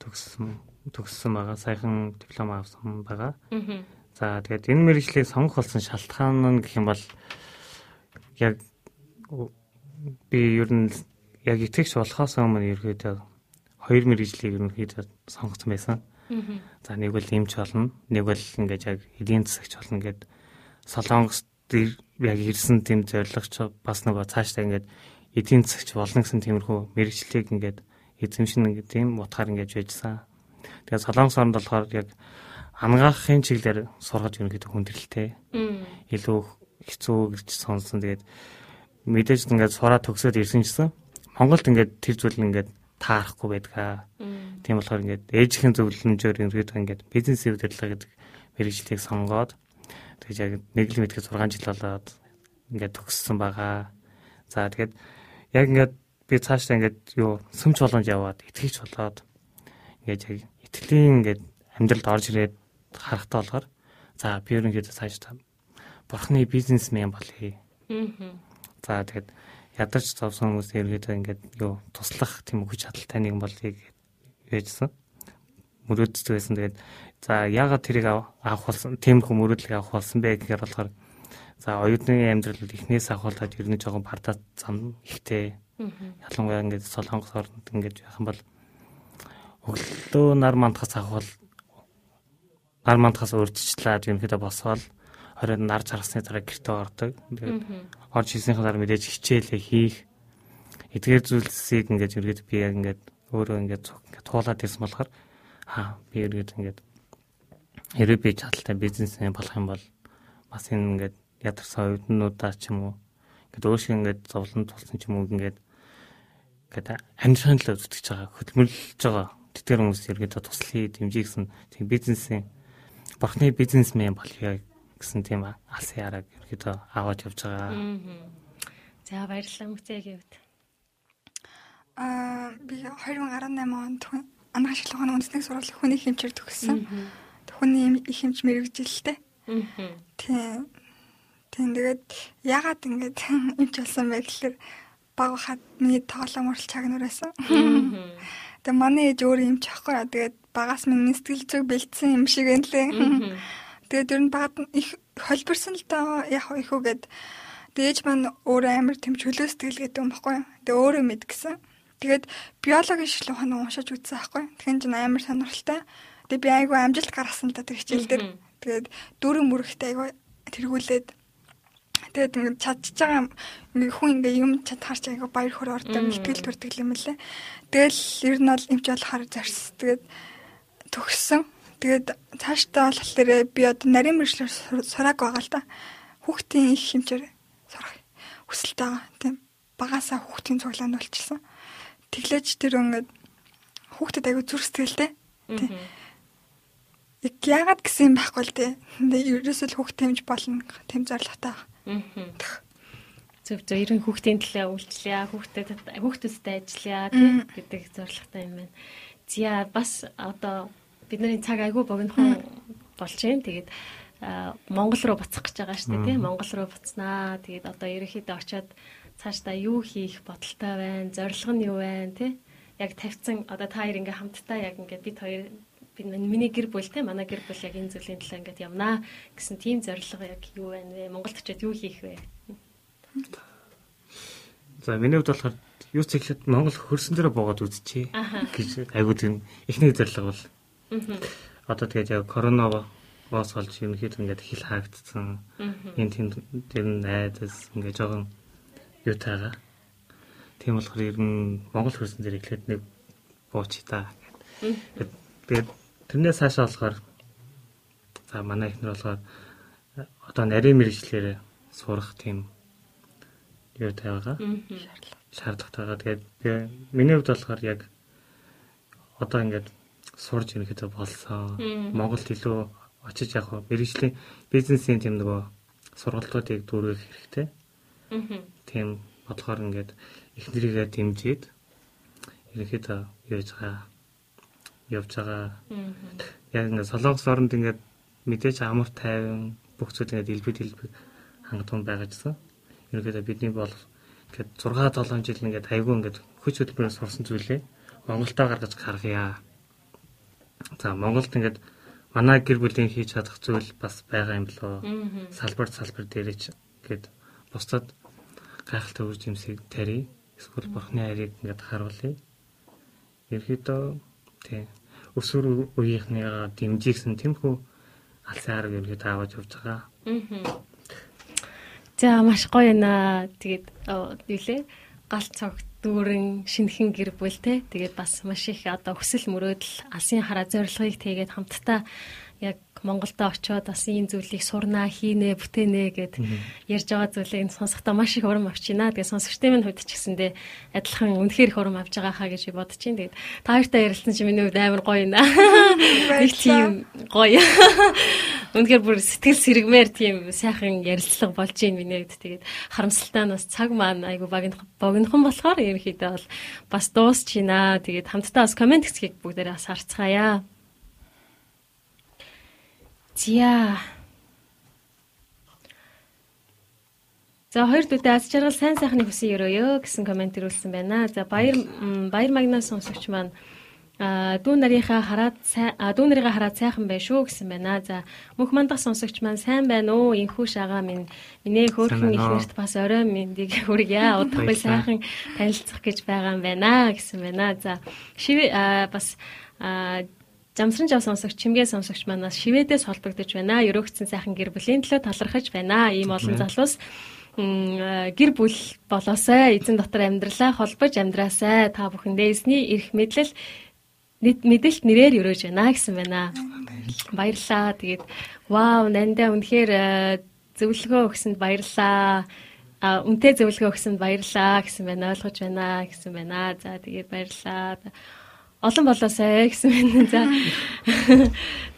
төгссөн төгссөн байгаа. Саяхан диплом авсан байгаа. За тэгээд энэ мэрэгжлийг сонгох болсон шалтгаан нь гэх юм бол яг би ер нь яг итгэж болохоос өмнө ерөөдөө хоёр мэрэгжлийг ерөнхийдөө сонгоцсон байсан. За нэг бол эмч болно, нэг бол ингээд яг эдийн засагч болно гэд Солонгост яг ирсэн тийм зорилгоч бас нөгөө цаашдаа ингээд эдийн засагч болно гэсэн тиймэрхүү мэрэгчлийг ингээд эзэмшин ингээд тийм утгаар ингээд байжсан. Тэгээд Солонгос орнд болохоор яг ангаахын чиглэлээр сургаж ерөнхийдөө хүндрэлтэй. Илүү хэцүү гэж сонсон. Тэгээд мэдээж ингээд сураад төгсөөд ирсэн чинь Монголд ингээд тэр зүйл ингээд таарахгүй байдгаа. Тийм болохоор ингээд ээжийн зөвлөмжөөр ерөнхийдөө ингээд бизнесийн удирдлага гэдэг мэрэгжлийг сонгоод тэгж яг нэг л мэдгээ 6 жил болоод ингээд төгссөн байгаа. За тэгээд яг ингээд би цаашдаа ингээд юу сүмч боломж яваад итгэж болоод ингээд яг итгэлийн ингээд амьдралд орж ирээд харахтаа болохоор за би ерөнхийдөө цаашдаа бурхны бизнесмен болъё. За тэгээд ядарч зовсон хүмүүс ерөнхийдөө ингээд юу туслах тийм хүч чадалтай нэг болъё гэжсэн. Мөрөөддөг байсан. Тэгээд за яагаад тэрийг авах болсон тиймэрхүү мөрөөдлөг авах болсон бэ гэхээр болохоор За оюутны амьдрал эхнээс ахуулаад ер нь жоохон бардаа зам ихтэй. Ялангуяа ингээд солонгос орнд ингээд яхан бол өглөө нар мандахаас ахвал нар мандахаас урьдчилаад ерөнхийдөө босвол оройд нар чаргасны дараа гэртээ ордог. Тэгээд орж хийснийхаа дараа мэдээж хичээлээ хийх. Эдгээр зүйлсийг ингээд ерөөд би яг ингээд өөрөө ингээд туулаад ирсэн болохоор аа би ерөөд ингээд хэрэг би чадaltaй бизнесмен болох юм бол бас энэ ингээд ядарсан оюутнуудаа ч юм уу ингээд өөршиг ингээд зовлон тулсан ч юм уу ингээд ингээд амьдрахын төлөө зүтгэж байгаа хөдөлмөрлөж байгаа тэтгэр хүмүүс ергээд туслахыг дэмжих гэсэн тийм бизнесийн бурхны бизнесмен болъё гэсэн тийм алсын яраг ергээд аваад явж байгаа. За баярлалаа мөцөгийн хувьд. Аа би 2018 онд анх ашиглах үндэсний сургуулийн хүний хэмжээр төгссөн. Хүний их хэмж мэрэгжилтэй. Тийм. Тийм тэгээд ягаад ингэж эмч болсон бэ гэхээр баг хаад миний тоглоом урал чагнуурасан. Тэгээ манай ээж өөр юм ч ахгүй. Тэгээд багаас минь сэтгэл зүг бэлдсэн юм шиг энэ лээ. Тэгээд ер нь багад их холбирсан л доо яг их үгээд дээж маань өөр амар тэм чөлөө сэтгэл гэдэг юм баггүй. Тэгээ өөрөө мэд гисэн. Тэгээд биологийн шилүү хоног уншиж үзсэн байхгүй. Тэгэхээр чинь амар сонирхолтой. Тэгээ би айгүй амжилт гаргасан л да тэр хичээл дээр. Тэгээд дөрөв мөрөгтэй айгүй тэргүүлээд тэгээд ингээд чадчих байгаа ингээ хүн ингээ юм чад харч айгаа баяр хөөр ордог мэтгэл төрдөг юм лээ. Тэгэл ер нь бол эмч болохоор зарс. Тэгээд төгссөн. Тэгээд цаашдаа болохоор би одоо нарийн мэржлэр сурааг байгаа л да. Хүүхдийн их хэмжээр сурах хүсэлтэй байгаа. Тийм. Багасаа хүүхдийн цуглаанд болчихсон. Тэглэж тэр ингээд хүүхдэд аягүй зүрх сэтгэлтэй. Тийм. Яг яагаад гэсэн юм байхгүй л дээ. Ерөөсөө хүүхд тэмж болно. Тэм зорилготой байгаа. Зөв зөв ерөн хүүхдийн төлөө үйлчлэе, хүүхдэд хүүхдүүдтэй ажиллая гэдэг зорилготой юм байна. Зя бас одоо бидний цаг айгүй богинохон болж байна. Тэгээд Монгол руу буцах гэж байгаа шүү дээ тийм Монгол руу буцнаа. Тэгээд одоо ерөнхийдөө очиод цаашдаа юу хийх бодолтой байна? Зорилго нь юу байна тий? Яг тавьсан одоо та хоёр ингээ хамтдаа яг ингээ бид хоёр би миний гэр бүл те манай гэр бүл яг энэ зүйлийн төлөө ингээд явнаа гэсэн тийм зорилго яг юу байна вэ? Монголд очиод юу хийх вэ? За миний хувьд болохоор юу ч ихлэд Монгол хөрсөн дээр бooгаад үзчихье гэж айгуу тийм эхний зорилго бол. Одоо тэгээд яг корона боос болж ерөнхийдөө ингээд хил хаагдсан. Энэ тийм тэр найдас ингээд жоохон юу таагаа. Тийм болохоор ер нь Монгол хөрсөн дээр эхлээд нэг бууч та. Тэгээд тэрнээс цаашаа болохоор за манай ихнэр болохоор одоо нарийн мэрэгчлэрээ сурах тийм юу тавигаа шаардлагатайгаа тэгээд миний хувьд болохоор яг одоо ингээд сурж ирэхэд болсон. Монголд илүү очиж яг мэрэгжлийн бизнесийн тийм нөгөө сургалтуудыг дүүргэх хэрэгтэй. Тийм бодлохоор ингээд эхнэрийгээ дэмжиж ерөөхдөө яаж байгаа явж байгаа. Яг ингээд солонгос оронд ингээд мэдээж амар тайван бүх зүйл ингээд илбэд илбэг хангалттай байгаа гэсэн ерөөдөө бидний бол ингээд 6 7 жил ингээд айгүй ингээд хүч хөдөлмөрөөр сурсан зүйлээ Монголдоо гаргаж харгая. За Монголд ингээд манай гэр бүлийн хийж чадах зүйл бас байгаа юм болоо. Салбар салбар дээрээч гээд бусдад гайхалтай үр жимсийг тарий. Эсвэл бурхны хайрыг ингээд харуулъя. Ерхийдөө тий өсвөр үеийнхнийгаа дэмжигсэн тэмхүү арга ерхийдөө аваад явж байгаа. Аа За маш гоё наа. Тэгээд юу лээ? Гал цогт дүүрэн шинхэн гэр бүл те. Тэгээд бас маш их одоо хүсэл мөрөөдөл алсын хараа зорилгыг тэгээд хамтдаа яг Монголдо очиод бас ийм зүйлийг сурнаа, хийнэ, бүтээнэ гэд ярьж байгаа зүйлийг сонсохдоо маш их урам авч байна. Тэгээ сонсогчдын минь хувьд ч гэсэндээ адилхан үнэхээр их урам авч байгаа хаа гэж бодож чинь. Тэгээд та хоёртай ярилцсан чинь миний хувьд амар гоё наа. Нэг тийм гоё. Үнэхээр бүр сэтгэл сэргмээр тийм сайхан ярилцлага болж байна миний хувьд. Тэгээд харамсалтай нь бас цаг маань айгу богинохон болохоор ерөнхийдөө бол бас дуусч байна. Тэгээд хамтдаа бас комент хэсгийг бүгдээрээ бас харцгаая. Зя. За хоёр дүүтэй аз жаргал сайн сайхны хүсэн өрөөё гэсэн комент ирүүлсэн байна. За баяр баяр магнаас сонсогч маань а дүү нарийнхаа хараад дүү нарыгаа хараад сайхан бай шүү гэсэн байна. За мөнх мандах сонсогч маань сайн байна уу? Инхүү шагаа минь минь хөөрхөн ихнэрт бас орой мэндийг хүргье. Удахгүй сайхан танилцах гэж байгаа юм байна гэсэн байна. За шив бас Замсран жав сонсогч, чимгээ сонсогч манаас шивэдээс холбогдож байна. Ерөөгцэн сайхан гэр бүлийн төлөө талархаж байна. Ийм олон залуус гэр бүл болоосай, эзэн дотор амьдралаа холбож амьдраасай. Та бүхэндээ эзний эрх мэдлэл мэдээлт нэрээр өрөөж байна гэсэн байна. Баярлалаа. Тэгээд вау, нандаа үнэхээр зөвлөгөө өгсөнд баярлалаа. А үнтэй зөвлөгөө өгсөнд баярлалаа гэсэн байна. Ойлгож байна гэсэн байна. За тэгээд баярлалаа олон болоосай гэсэн байна. За.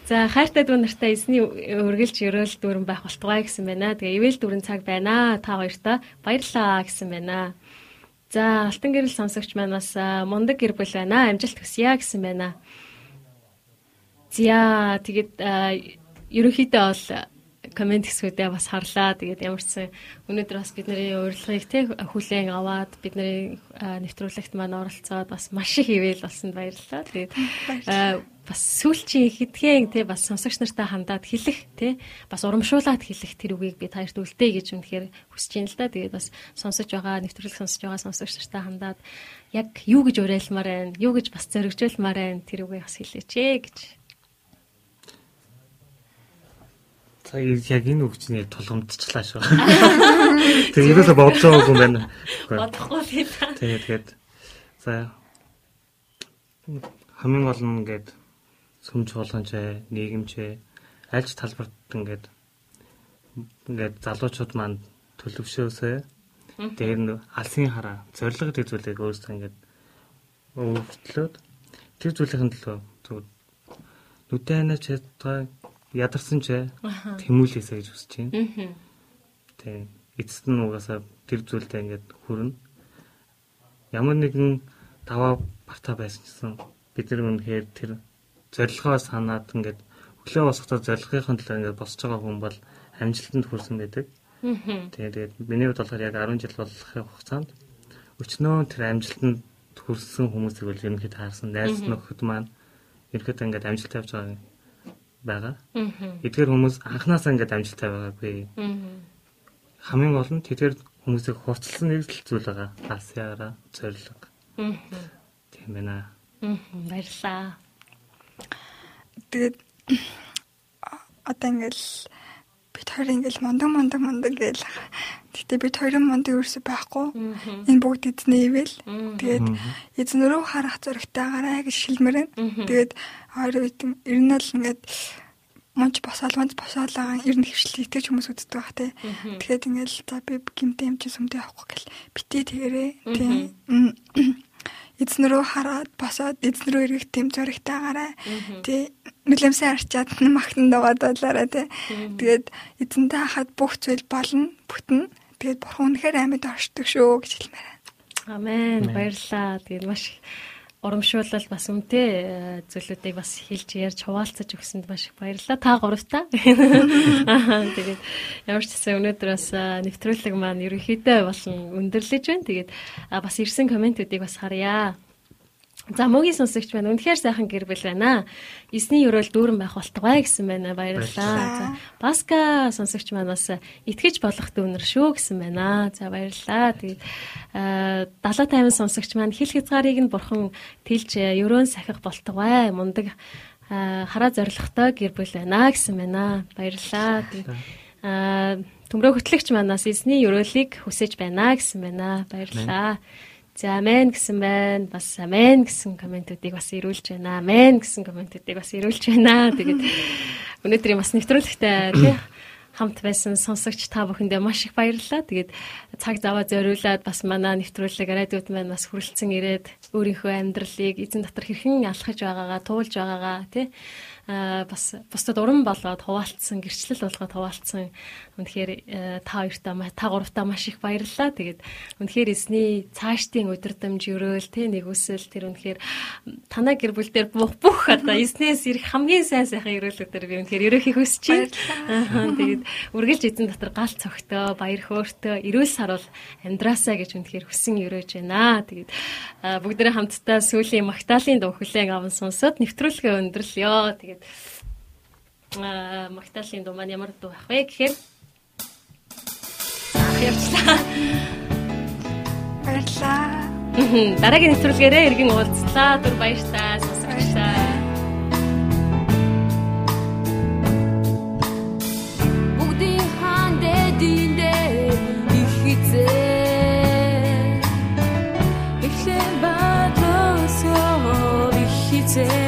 За хайртай дүү нартай эзний үргэлж өрөөл дүүрэн байх болтугай гэсэн байна. Тэгээ ивэл дүүрэн цаг байна. Та хоёртаа баярлаа гэсэн байна. За алтан гэрэл сонсогч маань бас мундаг гэр бүл байна. Амжилт хүсье гэсэн байна. За тэгээд ерөнхийдөө бол комент хэсгүүдээ бас харлаа. Тэгээд ямар ч өнөөдөр бас бидний урилгыг те хүлээн аваад бидний нэвтрүүлэгт маань оролцоод бас маш их ивэл болсон баярлалаа. Тэгээд бас сүүлчийн хэдхэн те бас сонсогч нартай хандаад хэлэх те бас урамшуулаад хэлэх тэр үгийг би таярт үлдээ гэж үнэхээр хүсэж байна л да. Тэгээд бас сонсож байгаа нэвтрүүлэг сонсож байгаа сонсогч нартай хандаад яг юу гэж уриалмаар байна, юу гэж бас зоригжуулмаар байна тэр үгийг бас хэлээч ээ гэж За яг энэ үгчнийг тулгамдчихлаа шүү. Тэг ерөөсө байгаагүй юм байна. Бодохгүй л та. Тэгээд тэгээд за. Хамгийн гол нь ингээд сүмж болгонч нийгэмч альч талбарт ингээд ингээд залуучууд маань төлөвшөөсөө дээр нь алсын хараа зориг гэдэг зүйлийг өөрсдөө ингээд өвчлөөд тэр зүйлийн төлөө зүг нүдэнэ чадгаа ядарсан ч тэмүүлээсэ гэж хүсэж байна. Тийм. Эцэст нь угаасаа тэр зүйлдээ ингээд хүрнэ. Ямар нэгэн даваа парта байсан гэсэн бид нар үнэхээр тэр зорилгоо санаад ингээд өглөө босохдоо зорилгын төлөө ингээд босч байгаа хүн бол амжилтанд хүрсэн байдаг. Тэгээд миний хувьд болохоор яг 10 жил болохын хугацаанд өчнөө тэр амжилтанд хүрсэн хүмүүсийг бол ерөнхийдөө харсан найз нөхөд маань ерөнхийдөө ингээд амжилт тавьж байгаа байгаа. Эдгээр хүмүүс анханасаа ингээд амжилттай байгаагүй. Хамгийн гол нь тэдгээр хүмүүсийг хурцлсан нэг л зүйл байгаа. Асяараа зориг. Тийм байна. Баярлаа. Тэгээд одоо ингээл бид хоёр ингээл мондог мондог мондог гээл. Гэтэ бид хоёрын мондог ерөөсөй байхгүй. Энэ бүгд эзний ивэл. Тэгээд эзнэрөө харах зөрөгтэйгаараа гэж шилмэрэн. Тэгээд хоёр үед ер нь л ингээд монч босоол монч босоолаа ер нь хөвчлээ итгэж хүмүүс үздэг бах те. Тэгэхээр ингээл за би гимтэй юм чи сүмдээ авахгүй гэл битээ тэгэрээ. Тийм эзнэрөө хараад босоод эзнэрөө эргэх тэм зөрөгтэйгаараа тий нүлэмсээ арчаад махтан дагаад болоорой тий тэгээд эзэнтэй хахад бүх зүйл болно бүтэн. Тэгээд бурхан үнэхээр амьд оршдог шүү гэж хэлмээр. Амен. Баярлаа. Тэгээд маш урамшуулал бас үнтэй э, зүйлүүдийг бас хэлж ярьж хуваалцаж өгсөнд маш их баярлалаа. Та гуравтаа. Тэгээд ямар ч гэсэн өнөөдөр бас э, нэвтрүүлэг маань ерөнхийдөө болон өндөрлөж байна. Тэгээд бас ирсэн комментүүдийг бас харъя. За мөгийн сонсогч байна. Үнэхээр сайхан гэр бүл байна. Эсний өрөөл дүүрэн байх болтугай гэсэн байна. Баярлалаа. За Баска сонсогч маань бас итгэж болох дүүнэр шүү гэсэн байна. За баярлалаа. Тэгээд 70 50 сонсогч маань хил хязгаарыг нь бурхан тэлж өрөөн сахих болтугай. Мундаг хараа зоригтой гэр бүл байна гэсэн байна. Баярлалаа. Тэгээд төмрөө хөтлөгч манаас эсний өрөөлийг хүсэж байна гэсэн байна. Баярлалаа. За амен гэсэн байна. Бас амен гэсэн комментүүдийг бас ирүүлж байна. Амен гэсэн комментүүдийг бас ирүүлж байна. Тэгээд өнөөдрийн бас нэвтрүүлэгтээ тий хамт байсан сонсогч та бүхэндээ маш их баярлалаа. Тэгээд цаг заваа зориулаад бас манай нэвтрүүлэг радиод маань бас хүрэлцэн ирээд өөрийнхөө амьдралыг эзэн дотор хэрхэн алхаж байгаагаа, туулж байгаагаа тий бас бусдад уран болоод хуваалцсан, гэрчлэл болгоод хуваалцсан. Үнэхээр э, та хоёртаа та гуравтаа маш их баярлалаа. Тэгээд үнэхээр эзний цаашдын өдөрдмж өрөөл тэ нэг үсэл тэр үнэхээр танаа гэр бүл дээр бүх бүх одоо эзнээс ирэх хамгийн сайн сайхан өрөөлөдөр би үнэхээр ерөөхийг хүсэж байна. Тэгээд үргэлж эзэн дотор гал цогтөө, баяр хөөртөө, эрүүл сарвал амьдраасаа гэж үнэхээр хүсэн өрөөж байна. Тэгээд бүгдээ хамтдаа сүүлийн магтаалын дуу хүлээн аван сонсоод нэвтрүүлгээ өндөрлөё. Тэгээд аа Магдалины дуу маань ямар дуу байх вэ гэхээр явчлаа. Баярлаа. Дараагийн нэвтрүүлгээрээ иргэн уулзлаа. Түр баяртай сонсогчдаа. Бүгдийн хаан дэдиндээ их хизээ. Эхлэн бадлосоо их хизээ.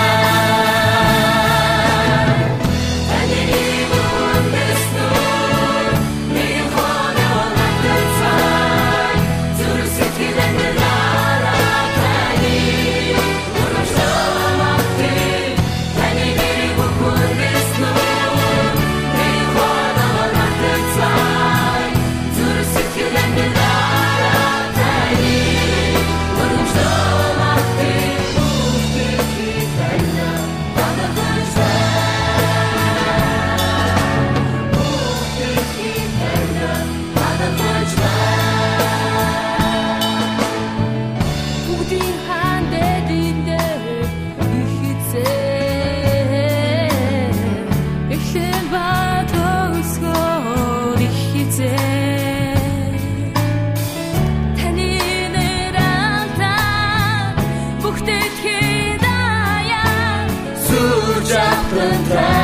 open.